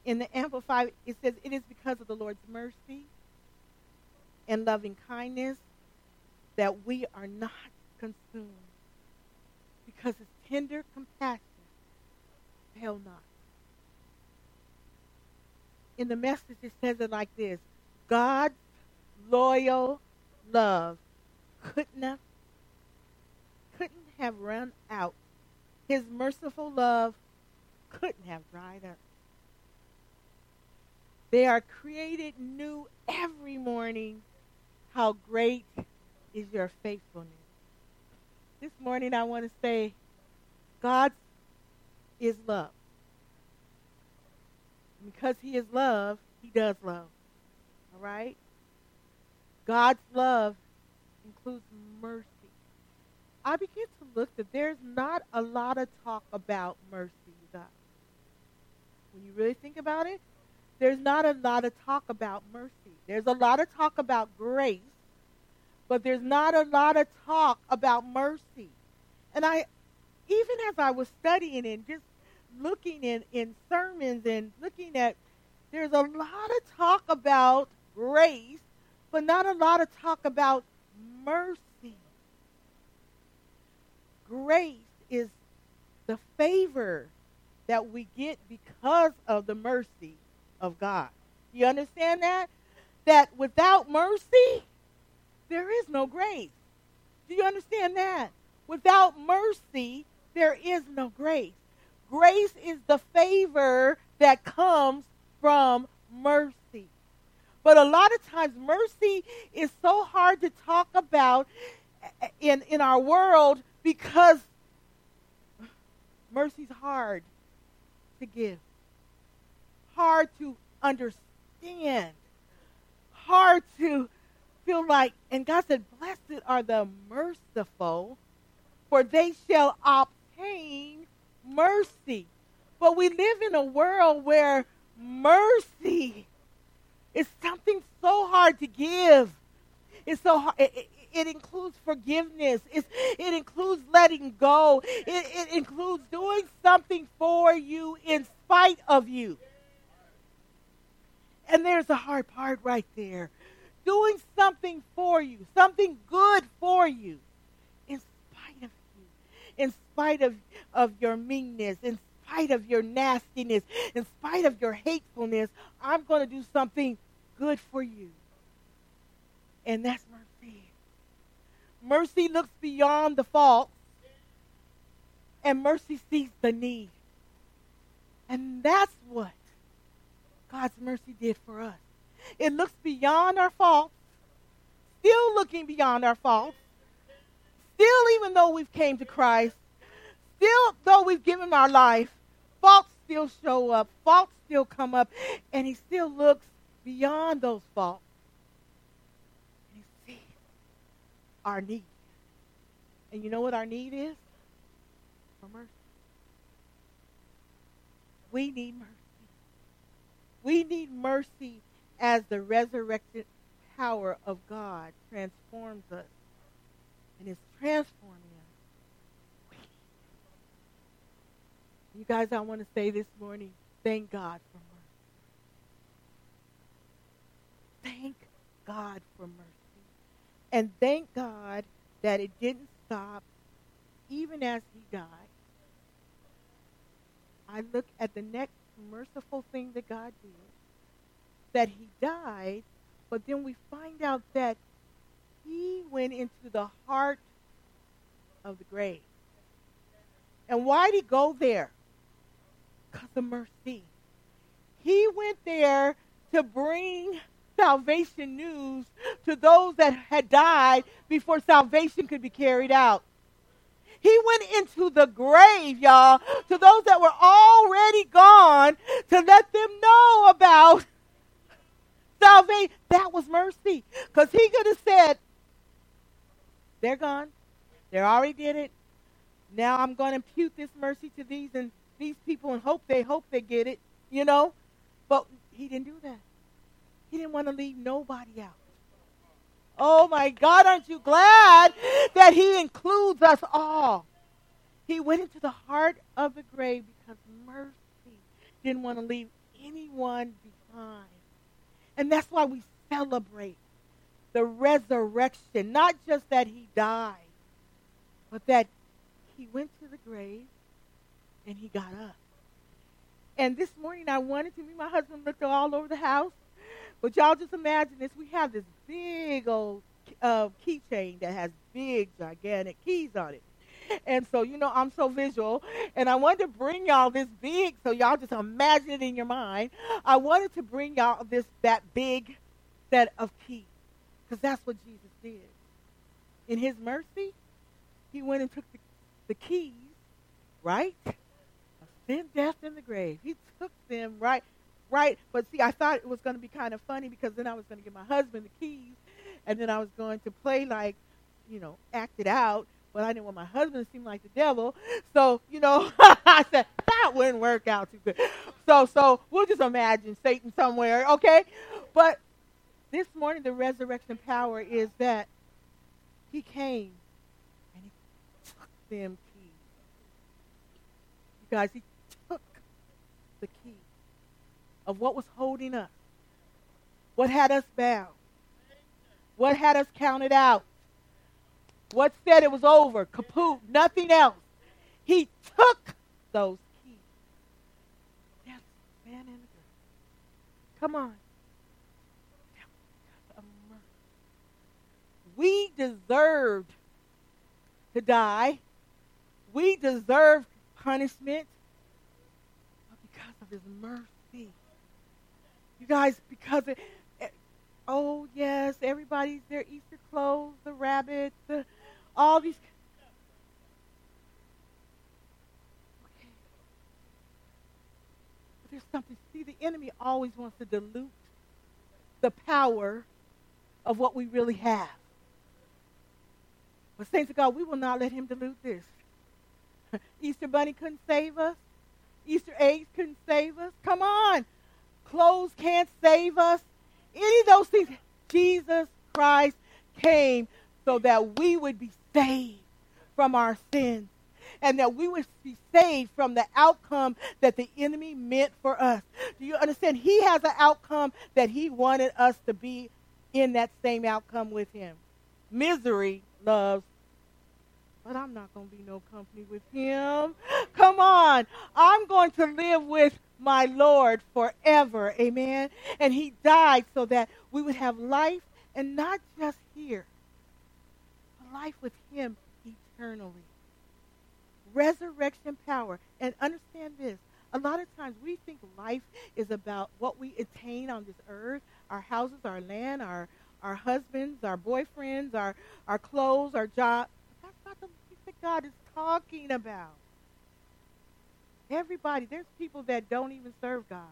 In the Amplified, it says, It is because of the Lord's mercy and loving kindness that we are not consumed because his tender compassion fail not. In the message, it says it like this God's loyal love couldn't have, couldn't have run out. His merciful love couldn't have dried up. They are created new every morning. How great is your faithfulness. This morning I want to say God is love. Because he is love, he does love. All right? God's love includes mercy. I begin to look that there's not a lot of talk about mercy, you guys. When you really think about it, there's not a lot of talk about mercy. There's a lot of talk about grace, but there's not a lot of talk about mercy. And I, even as I was studying and just looking in, in sermons and looking at, there's a lot of talk about grace, but not a lot of talk about mercy. Grace is the favor that we get because of the mercy of God. You understand that? That without mercy, there is no grace. Do you understand that? Without mercy, there is no grace. Grace is the favor that comes from mercy. But a lot of times, mercy is so hard to talk about in, in our world because mercy's hard to give hard to understand, hard to feel like, and God said, Blessed are the merciful, for they shall obtain mercy. But we live in a world where mercy is something so hard to give. It's so hard. It, it, it includes forgiveness. It's, it includes letting go. It, it includes doing something for you in spite of you. And there's the hard part right there. Doing something for you, something good for you, in spite of you, in spite of, of your meanness, in spite of your nastiness, in spite of your hatefulness, I'm going to do something good for you. And that's mercy. Mercy looks beyond the fault, and mercy sees the need. And that's what God's mercy did for us. It looks beyond our faults, still looking beyond our faults, still even though we've came to Christ, still though we've given our life, faults still show up, faults still come up, and he still looks beyond those faults. And he sees our need. And you know what our need is? For mercy. We need mercy. We need mercy as the resurrected power of God transforms us and is transforming us. You guys, I want to say this morning, thank God for mercy. Thank God for mercy. And thank God that it didn't stop even as he died. I look at the next merciful thing that God did. That he died, but then we find out that he went into the heart of the grave. And why did he go there? Because of mercy. He went there to bring salvation news to those that had died before salvation could be carried out. He went into the grave, y'all, to those that were already gone to let them know about salvation. That was mercy. Because he could have said, they're gone. They already did it. Now I'm going to impute this mercy to these and these people and hope they hope they get it, you know? But he didn't do that. He didn't want to leave nobody out. Oh my God, aren't you glad that He includes us all? He went into the heart of the grave because mercy didn't want to leave anyone behind. And that's why we celebrate the resurrection. Not just that he died, but that he went to the grave and he got up. And this morning I wanted to, me my husband looked all over the house. But y'all just imagine this. We have this big old uh, keychain that has big, gigantic keys on it. And so, you know, I'm so visual. And I wanted to bring y'all this big, so y'all just imagine it in your mind. I wanted to bring y'all this that big set of keys. Because that's what Jesus did. In his mercy, he went and took the, the keys, right? Sin, death, and the grave. He took them right, right. But see, I thought it was going to be kind of funny because then I was going to give my husband the keys, and then I was going to play like, you know, act it out. But I didn't want my husband to seem like the devil. So, you know, I said, that wouldn't work out too good. So, so we'll just imagine Satan somewhere, okay? But this morning, the resurrection power is that he came and he took them keys. You guys, he took the key of what was holding us, what had us bound, what had us counted out, what said it was over, kaput, nothing else. He took those keys. Yes, man in the girl. Come on. We deserved to die. We deserved punishment But because of his mercy. You guys, because it, oh yes, everybody's their Easter clothes, the rabbit, the, all these. Okay. But there's something. See, the enemy always wants to dilute the power of what we really have. But saints of God, we will not let him dilute this. Easter Bunny couldn't save us. Easter eggs couldn't save us. Come on. Clothes can't save us. Any of those things. Jesus Christ came so that we would be saved from our sins and that we would be saved from the outcome that the enemy meant for us. Do you understand? He has an outcome that he wanted us to be in that same outcome with him. Misery loves but I'm not going to be no company with him. Come on. I'm going to live with my Lord forever. Amen. And he died so that we would have life and not just here, but life with him eternally. Resurrection power. And understand this. A lot of times we think life is about what we attain on this earth, our houses, our land, our, our husbands, our boyfriends, our, our clothes, our job. That's not the life that God is talking about. Everybody, there's people that don't even serve God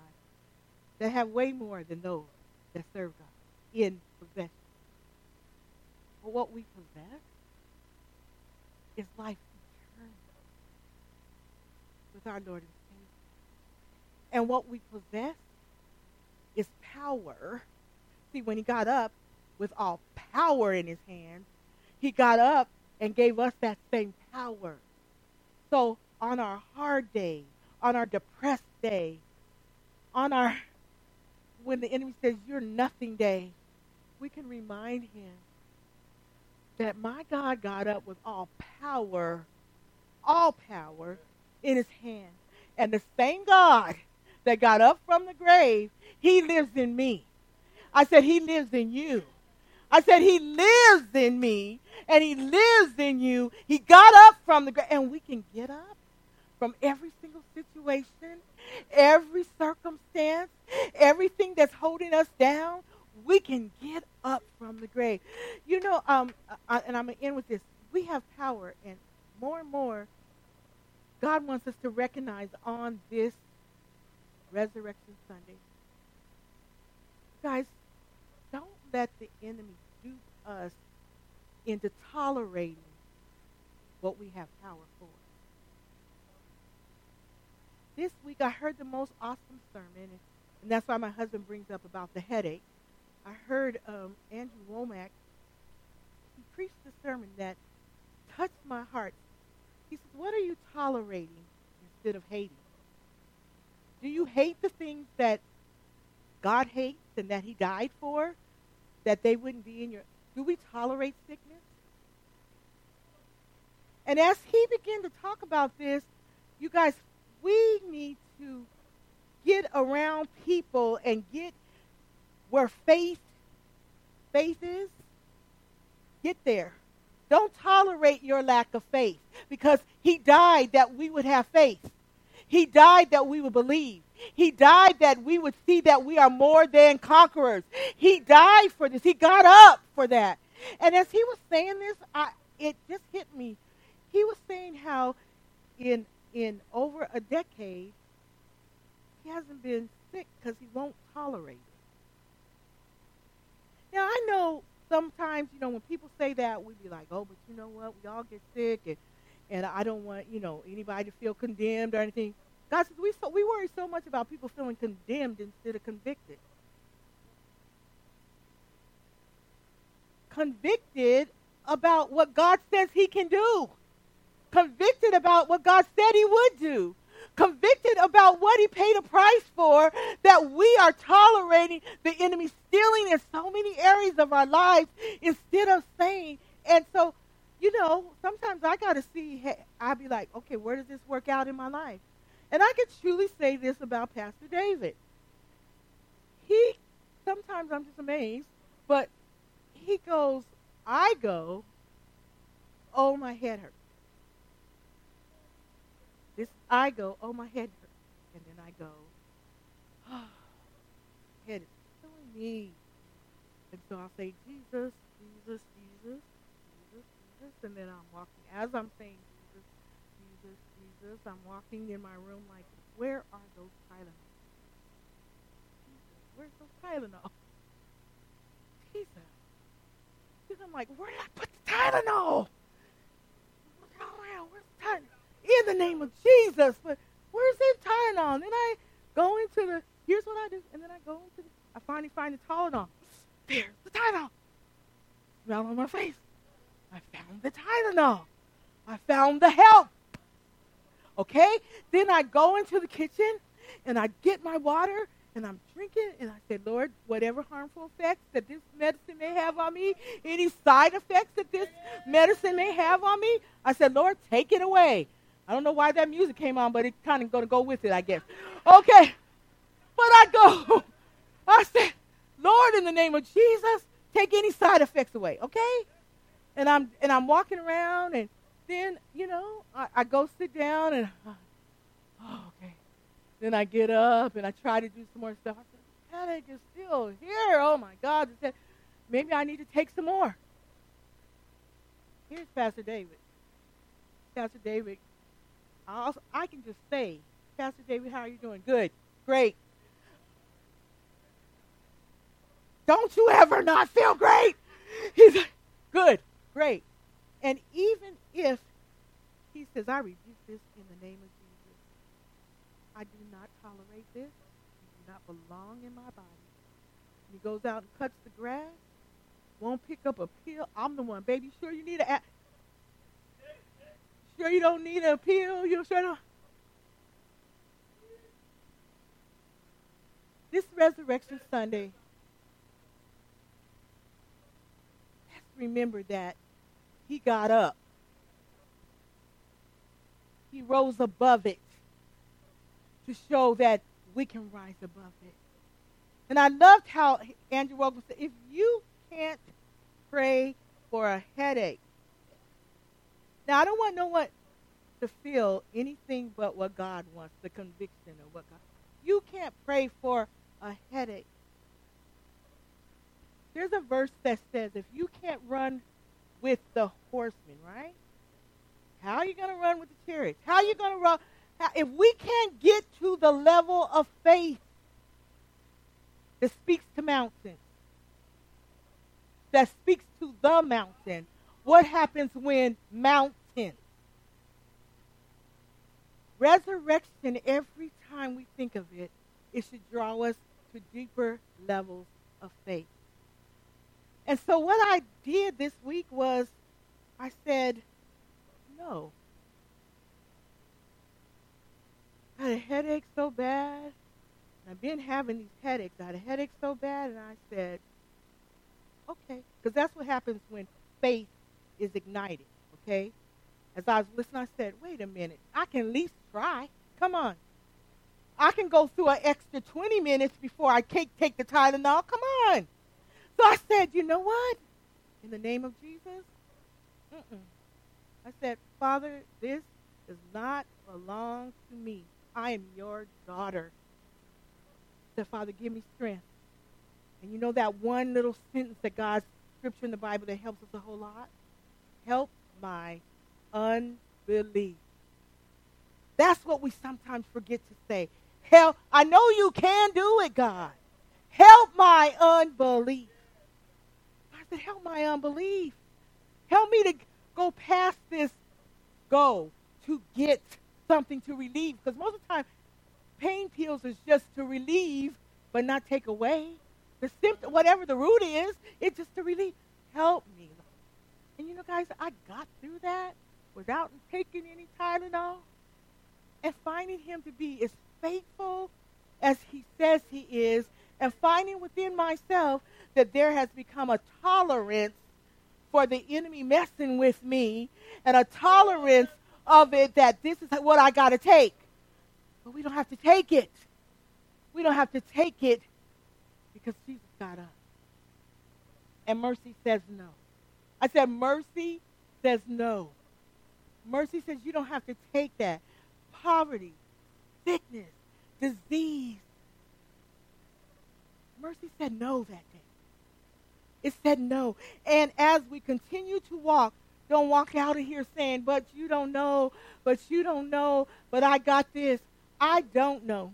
that have way more than those that serve God in possession. But what we possess is life eternal with our Lord and Savior. And what we possess is power. See, when he got up with all power in his hand, he got up and gave us that same power. So on our hard day, on our depressed day, on our when the enemy says you're nothing day, we can remind him that my God got up with all power, all power in his hand. And the same God that got up from the grave, he lives in me. I said, he lives in you. I said, He lives in me and He lives in you. He got up from the grave, and we can get up from every single situation, every circumstance, everything that's holding us down. We can get up from the grave. You know, um, I, and I'm going to end with this. We have power, and more and more, God wants us to recognize on this Resurrection Sunday. Guys, let the enemy dupe us into tolerating what we have power for. This week I heard the most awesome sermon, and that's why my husband brings up about the headache. I heard um, Andrew Wommack, He preached a sermon that touched my heart. He says, What are you tolerating instead of hating? Do you hate the things that God hates and that He died for? That they wouldn't be in your. Do we tolerate sickness? And as he began to talk about this, you guys, we need to get around people and get where faith faith is. Get there. Don't tolerate your lack of faith because he died that we would have faith. He died that we would believe. He died that we would see that we are more than conquerors. He died for this. He got up for that. And as he was saying this, I, it just hit me. He was saying how in in over a decade he hasn't been sick because he won't tolerate it. Now I know sometimes, you know, when people say that, we'd be like, oh, but you know what? We all get sick, and and I don't want, you know, anybody to feel condemned or anything. God says we so we worry so much about people feeling condemned instead of convicted. Convicted about what God says He can do. Convicted about what God said He would do convicted about what he paid a price for, that we are tolerating the enemy stealing in so many areas of our lives instead of saying, and so, you know, sometimes I got to see, I'll be like, okay, where does this work out in my life? And I can truly say this about Pastor David. He, sometimes I'm just amazed, but he goes, I go, oh, my head hurts. This I go, oh my head hurts, and then I go, oh, head is killing me, and so I'll say Jesus, Jesus, Jesus, Jesus, Jesus, and then I'm walking as I'm saying Jesus, Jesus. I'm walking in my room like, where are those Tylenol? Jesus, where's those Tylenol? Jesus. And I'm like, where did I put the Tylenol? Look around, where's the Tylenol? in the name of Jesus. But where's it Tylenol? Then I go into the, here's what I do. And then I go into the, I finally find the Tylenol. There's the Tylenol. Smell on my face. I found the Tylenol. I found the help. Okay? Then I go into the kitchen and I get my water and I'm drinking, and I said, Lord, whatever harmful effects that this medicine may have on me, any side effects that this medicine may have on me, I said, Lord, take it away. I don't know why that music came on, but it's kind of going to go with it, I guess. Okay. But I go, I said, Lord, in the name of Jesus, take any side effects away, okay? And I'm and I'm walking around, and then you know I, I go sit down, and oh, okay. Then I get up and I try to do some more stuff. I said, headache is still here. Oh my God! I said, maybe I need to take some more. Here's Pastor David. Pastor David I, also, I can just say, Pastor David, how are you doing? Good. Great. Don't you ever not feel great? He's like, good, great. And even if he says, I rebuke this in the name of Jesus, I do not tolerate this. You do not belong in my body. He goes out and cuts the grass, won't pick up a pill. I'm the one, baby. Sure, you need a sure you don't need a pill. You sure don't? This Resurrection Sunday, let's remember that he got up. He rose above it to show that we can rise above it. And I loved how Andrew Wommack said, if you can't pray for a headache, now, I don't want no one to feel anything but what God wants, the conviction of what God. You can't pray for a headache. There's a verse that says if you can't run with the horsemen, right? How are you going to run with the chariots? How are you going to run? How, if we can't get to the level of faith that speaks to mountains, that speaks to the mountain, what happens when mountains? Resurrection, every time we think of it, it should draw us to deeper levels of faith. And so what I did this week was I said, no. I had a headache so bad. I've been having these headaches. I had a headache so bad, and I said, Okay, because that's what happens when faith is ignited. Okay, as I was listening, I said, "Wait a minute, I can at least try. Come on, I can go through an extra 20 minutes before I take take the Tylenol. Come on." So I said, "You know what? In the name of Jesus, mm-mm. I said, Father, this does not belong to me. I am your daughter. Said, Father, give me strength. And you know that one little sentence that God's scripture in the Bible that helps us a whole lot? Help my unbelief. That's what we sometimes forget to say. Help, I know you can do it, God. Help my unbelief. Said, help my unbelief. Help me to go past this go to get something to relieve. Because most of the time, pain pills is just to relieve, but not take away. The symptom, whatever the root is, it's just to relieve. Help me. And you know, guys, I got through that without taking any Tylenol and finding him to be as faithful as he says he is and finding within myself that there has become a tolerance for the enemy messing with me and a tolerance of it that this is what I got to take. But we don't have to take it. We don't have to take it because Jesus got up. And mercy says no. I said, mercy says no. Mercy says you don't have to take that. Poverty, sickness, disease. Mercy said no that day. It said no. And as we continue to walk, don't walk out of here saying, but you don't know, but you don't know, but I got this. I don't know.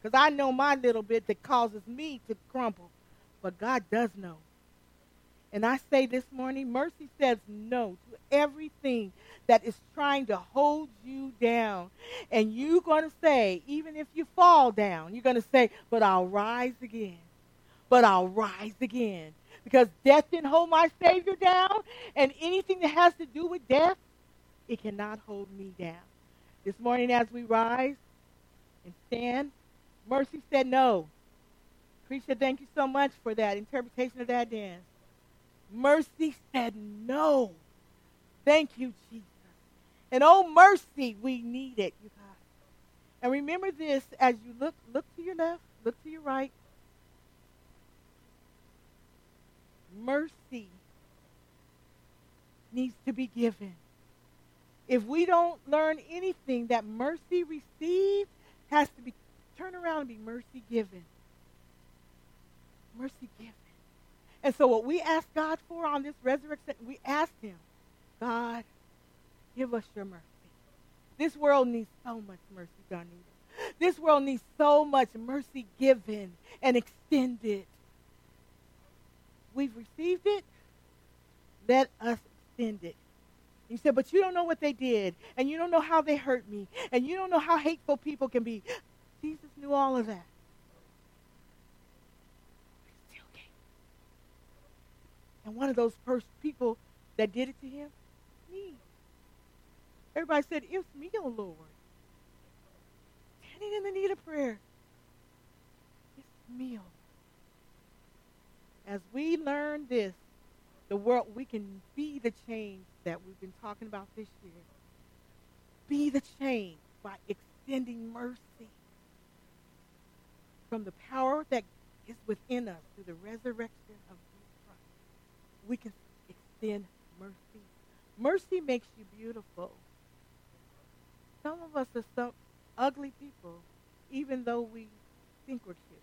Because I know my little bit that causes me to crumble. But God does know. And I say this morning, mercy says no to everything that is trying to hold you down. And you're going to say, even if you fall down, you're going to say, but I'll rise again. But I'll rise again because death didn't hold my Savior down, and anything that has to do with death, it cannot hold me down. This morning, as we rise and stand, Mercy said no. Creature, thank you so much for that interpretation of that dance. Mercy said no. Thank you, Jesus. And oh, mercy, we need it, you guys. And remember this as you look, look to your left, look to your right, mercy needs to be given. If we don't learn anything, that mercy received has to be turned around and be mercy given. Mercy given. And so what we ask God for on this resurrection, we ask him, God, give us your mercy. This world needs so much mercy, needs. This world needs so much mercy given and extended. We've received it. Let us extend it. You said, but you don't know what they did, and you don't know how they hurt me, and you don't know how hateful people can be. Jesus knew all of that. And one of those first people that did it to him, me. Everybody said, It's me, O oh Lord. Standing in the need of prayer. It's me, O oh as we learn this, the world, we can be the change that we've been talking about this year. Be the change by extending mercy from the power that is within us through the resurrection of Jesus Christ. We can extend mercy. Mercy makes you beautiful. Some of us are some ugly people, even though we think we're cute.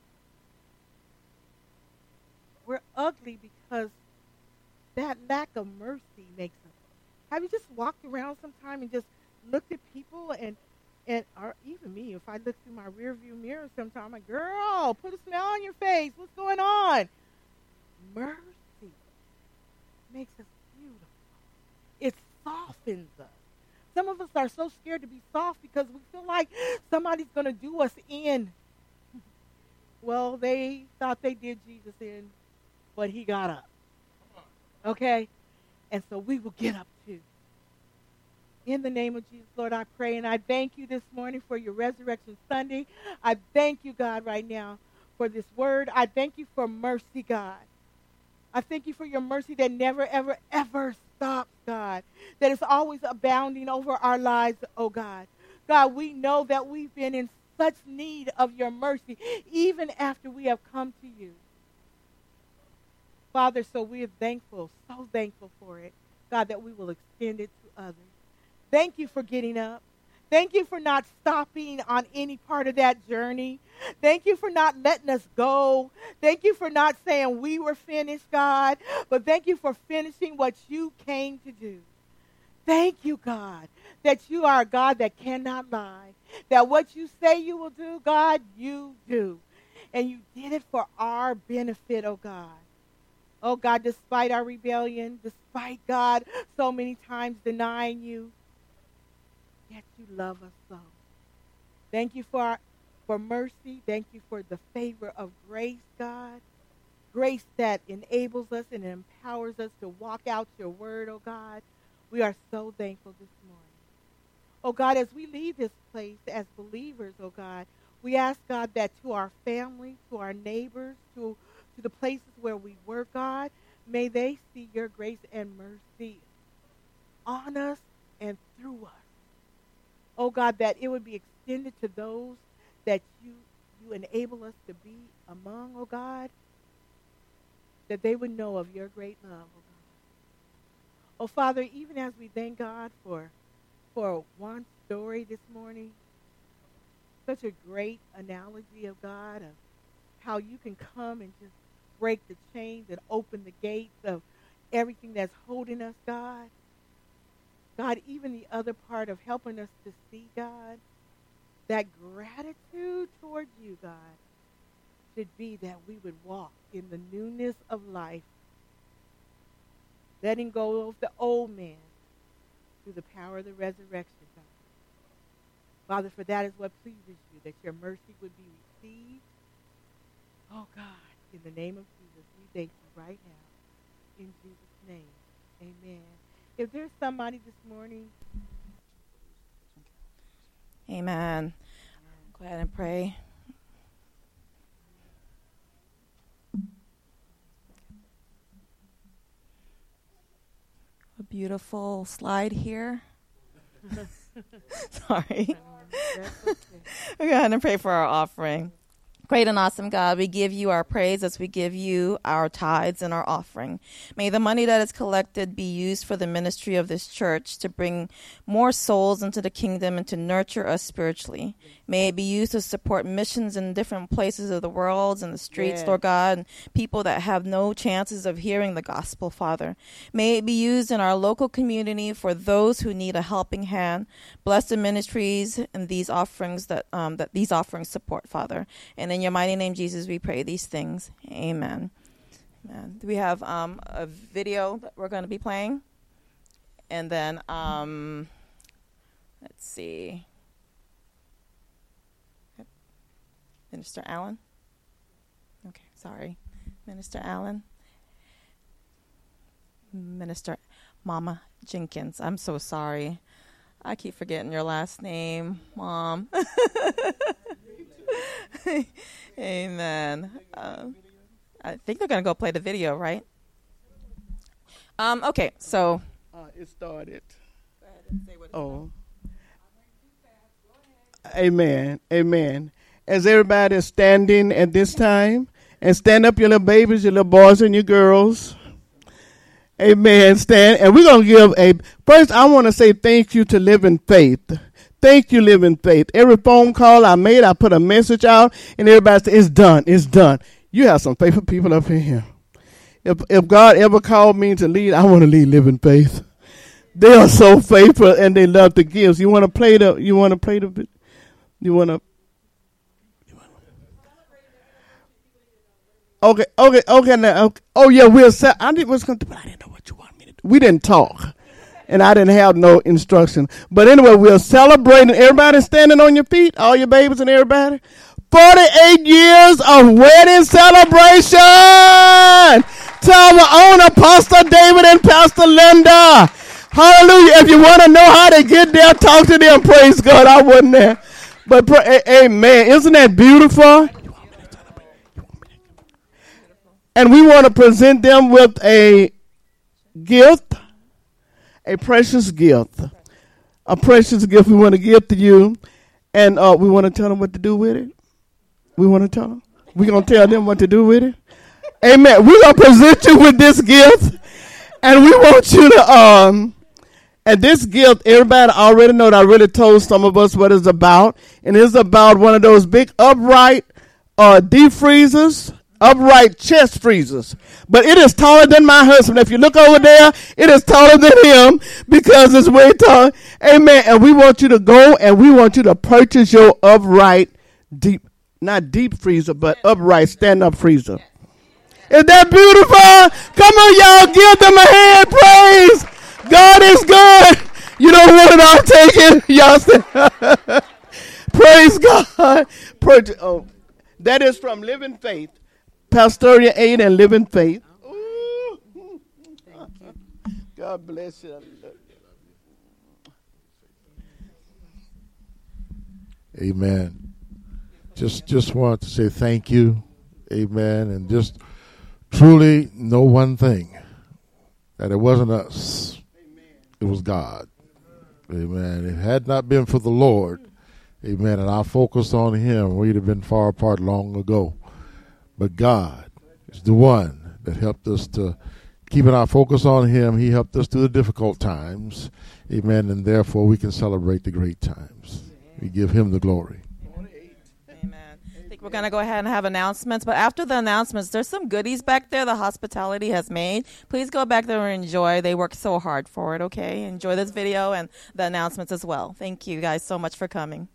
We're ugly because that lack of mercy makes us. Have you just walked around sometime and just looked at people and and or even me, if I look through my rear view mirror sometime, I'm like, girl, put a smile on your face. What's going on? Mercy makes us beautiful. It softens us. Some of us are so scared to be soft because we feel like somebody's going to do us in. Well, they thought they did Jesus in but he got up. Okay? And so we will get up too. In the name of Jesus, Lord, I pray and I thank you this morning for your Resurrection Sunday. I thank you, God, right now for this word. I thank you for mercy, God. I thank you for your mercy that never, ever, ever stops, God. That is always abounding over our lives, oh God. God, we know that we've been in such need of your mercy, even after we have come to you. Father, so we are thankful, so thankful for it, God, that we will extend it to others. Thank you for getting up. Thank you for not stopping on any part of that journey. Thank you for not letting us go. Thank you for not saying we were finished, God, but thank you for finishing what you came to do. Thank you, God, that you are a God that cannot lie. That what you say you will do, God, you do. And you did it for our benefit, oh God. Oh God, despite our rebellion, despite God so many times denying you, yet you love us so. Thank you for, our, for mercy. Thank you for the favor of grace, God. Grace that enables us and empowers us to walk out your word, oh God. We are so thankful this morning. Oh God, as we leave this place as believers, oh God, we ask God that to our family, to our neighbors, to, to the places where we were, God, may they see your grace and mercy on us and through us. Oh God, that it would be extended to those that you you enable us to be among, oh God, that they would know of your great love, oh God. Oh Father, even as we thank God for for one story this morning, such a great analogy of God of how you can come and just break the chains and open the gates of everything that's holding us, God. God, even the other part of helping us to see, God, that gratitude towards you, God, should be that we would walk in the newness of life, letting go of the old man through the power of the resurrection, God. Father, for that is what pleases you, that your mercy would be received. Oh, God, in the name of Jesus, we thank you right now. In Jesus' name, amen. If there's somebody this morning. Amen. Go ahead and pray. A beautiful slide here. Sorry. We're going to pray for our offering. Great and awesome God, we give you our praise as we give you our tithes and our offering. May the money that is collected be used for the ministry of this church to bring more souls into the kingdom and to nurture us spiritually. May it be used to support missions in different places of the world and the streets, Lord God, and people that have no chances of hearing the gospel, Father. May it be used in our local community for those who need a helping hand. Bless the ministries and these offerings that um, that these offerings support, Father. And in your mighty name, Jesus, we pray these things. Amen. Amen. We have um, a video that we're going to be playing. And then, um, let's see. Minister Allen? Okay, sorry. Minister Allen? Minister Mama Jenkins. I'm so sorry. I keep forgetting your last name, Mom. Amen. Um, I think they're going to go play the video, right? Um, okay, so. Uh, it started. Oh. Amen. Amen. As everybody is standing at this time, and stand up your little babies, your little boys, and your girls. Amen. Stand. And we're going to give a. First, I want to say thank you to Living Faith. Thank you, Living Faith. Every phone call I made, I put a message out, and everybody said, It's done. It's done. You have some faithful people up in here. If, if God ever called me to lead, I want to lead Living Faith. They are so faithful and they love to give. You want to play the, you want to play the, you want to, Okay, okay, okay. Now, okay. oh yeah, we'll. Say, I didn't was going to, but I didn't know what you want me to do. We didn't talk and I didn't have no instruction. But anyway, we're celebrating. Everybody standing on your feet, all your babies and everybody. 48 years of wedding celebration to our own Apostle David and Pastor Linda. Hallelujah. If you want to know how to get there, talk to them. Praise God. I wasn't there. But pray, amen. Isn't that beautiful? And we want to present them with a gift, a precious gift. A precious gift we want to give to you. And uh, we want to tell them what to do with it. We want to tell them. We're going to tell them what to do with it. Amen. We're going to present you with this gift. And we want you to, um, and this gift, everybody already know that I really told some of us what it's about. And it's about one of those big upright uh, deep freezers, upright chest freezers. But it is taller than my husband. If you look over there, it is taller than him because it's way taller. Amen. And we want you to go and we want you to purchase your upright deep, not deep freezer, but upright stand up freezer. Is that beautiful? Come on, y'all, give them a hand praise. God is good. You don't want it all taken. Y'all say, praise God. Oh, that is from Living Faith, Pastoral Aid and Living Faith. God bless you. Amen. Just just want to say thank you. Amen. And just truly know one thing that it wasn't us it was God. Amen. It had not been for the Lord, amen, and our focus on Him, we'd have been far apart long ago. But God is the one that helped us to keeping our focus on Him. He helped us through the difficult times. Amen. And therefore we can celebrate the great times. We give Him the glory Amen. I think we're going to go ahead and have announcements. But after the announcements, there's some goodies back there the hospitality has made. Please go back there and enjoy. They worked so hard for it, okay? Enjoy this video and the announcements as well. Thank you guys so much for coming.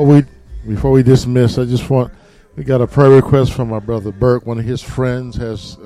Before we before we dismiss, I just want we got a prayer request from my brother Burke. One of his friends has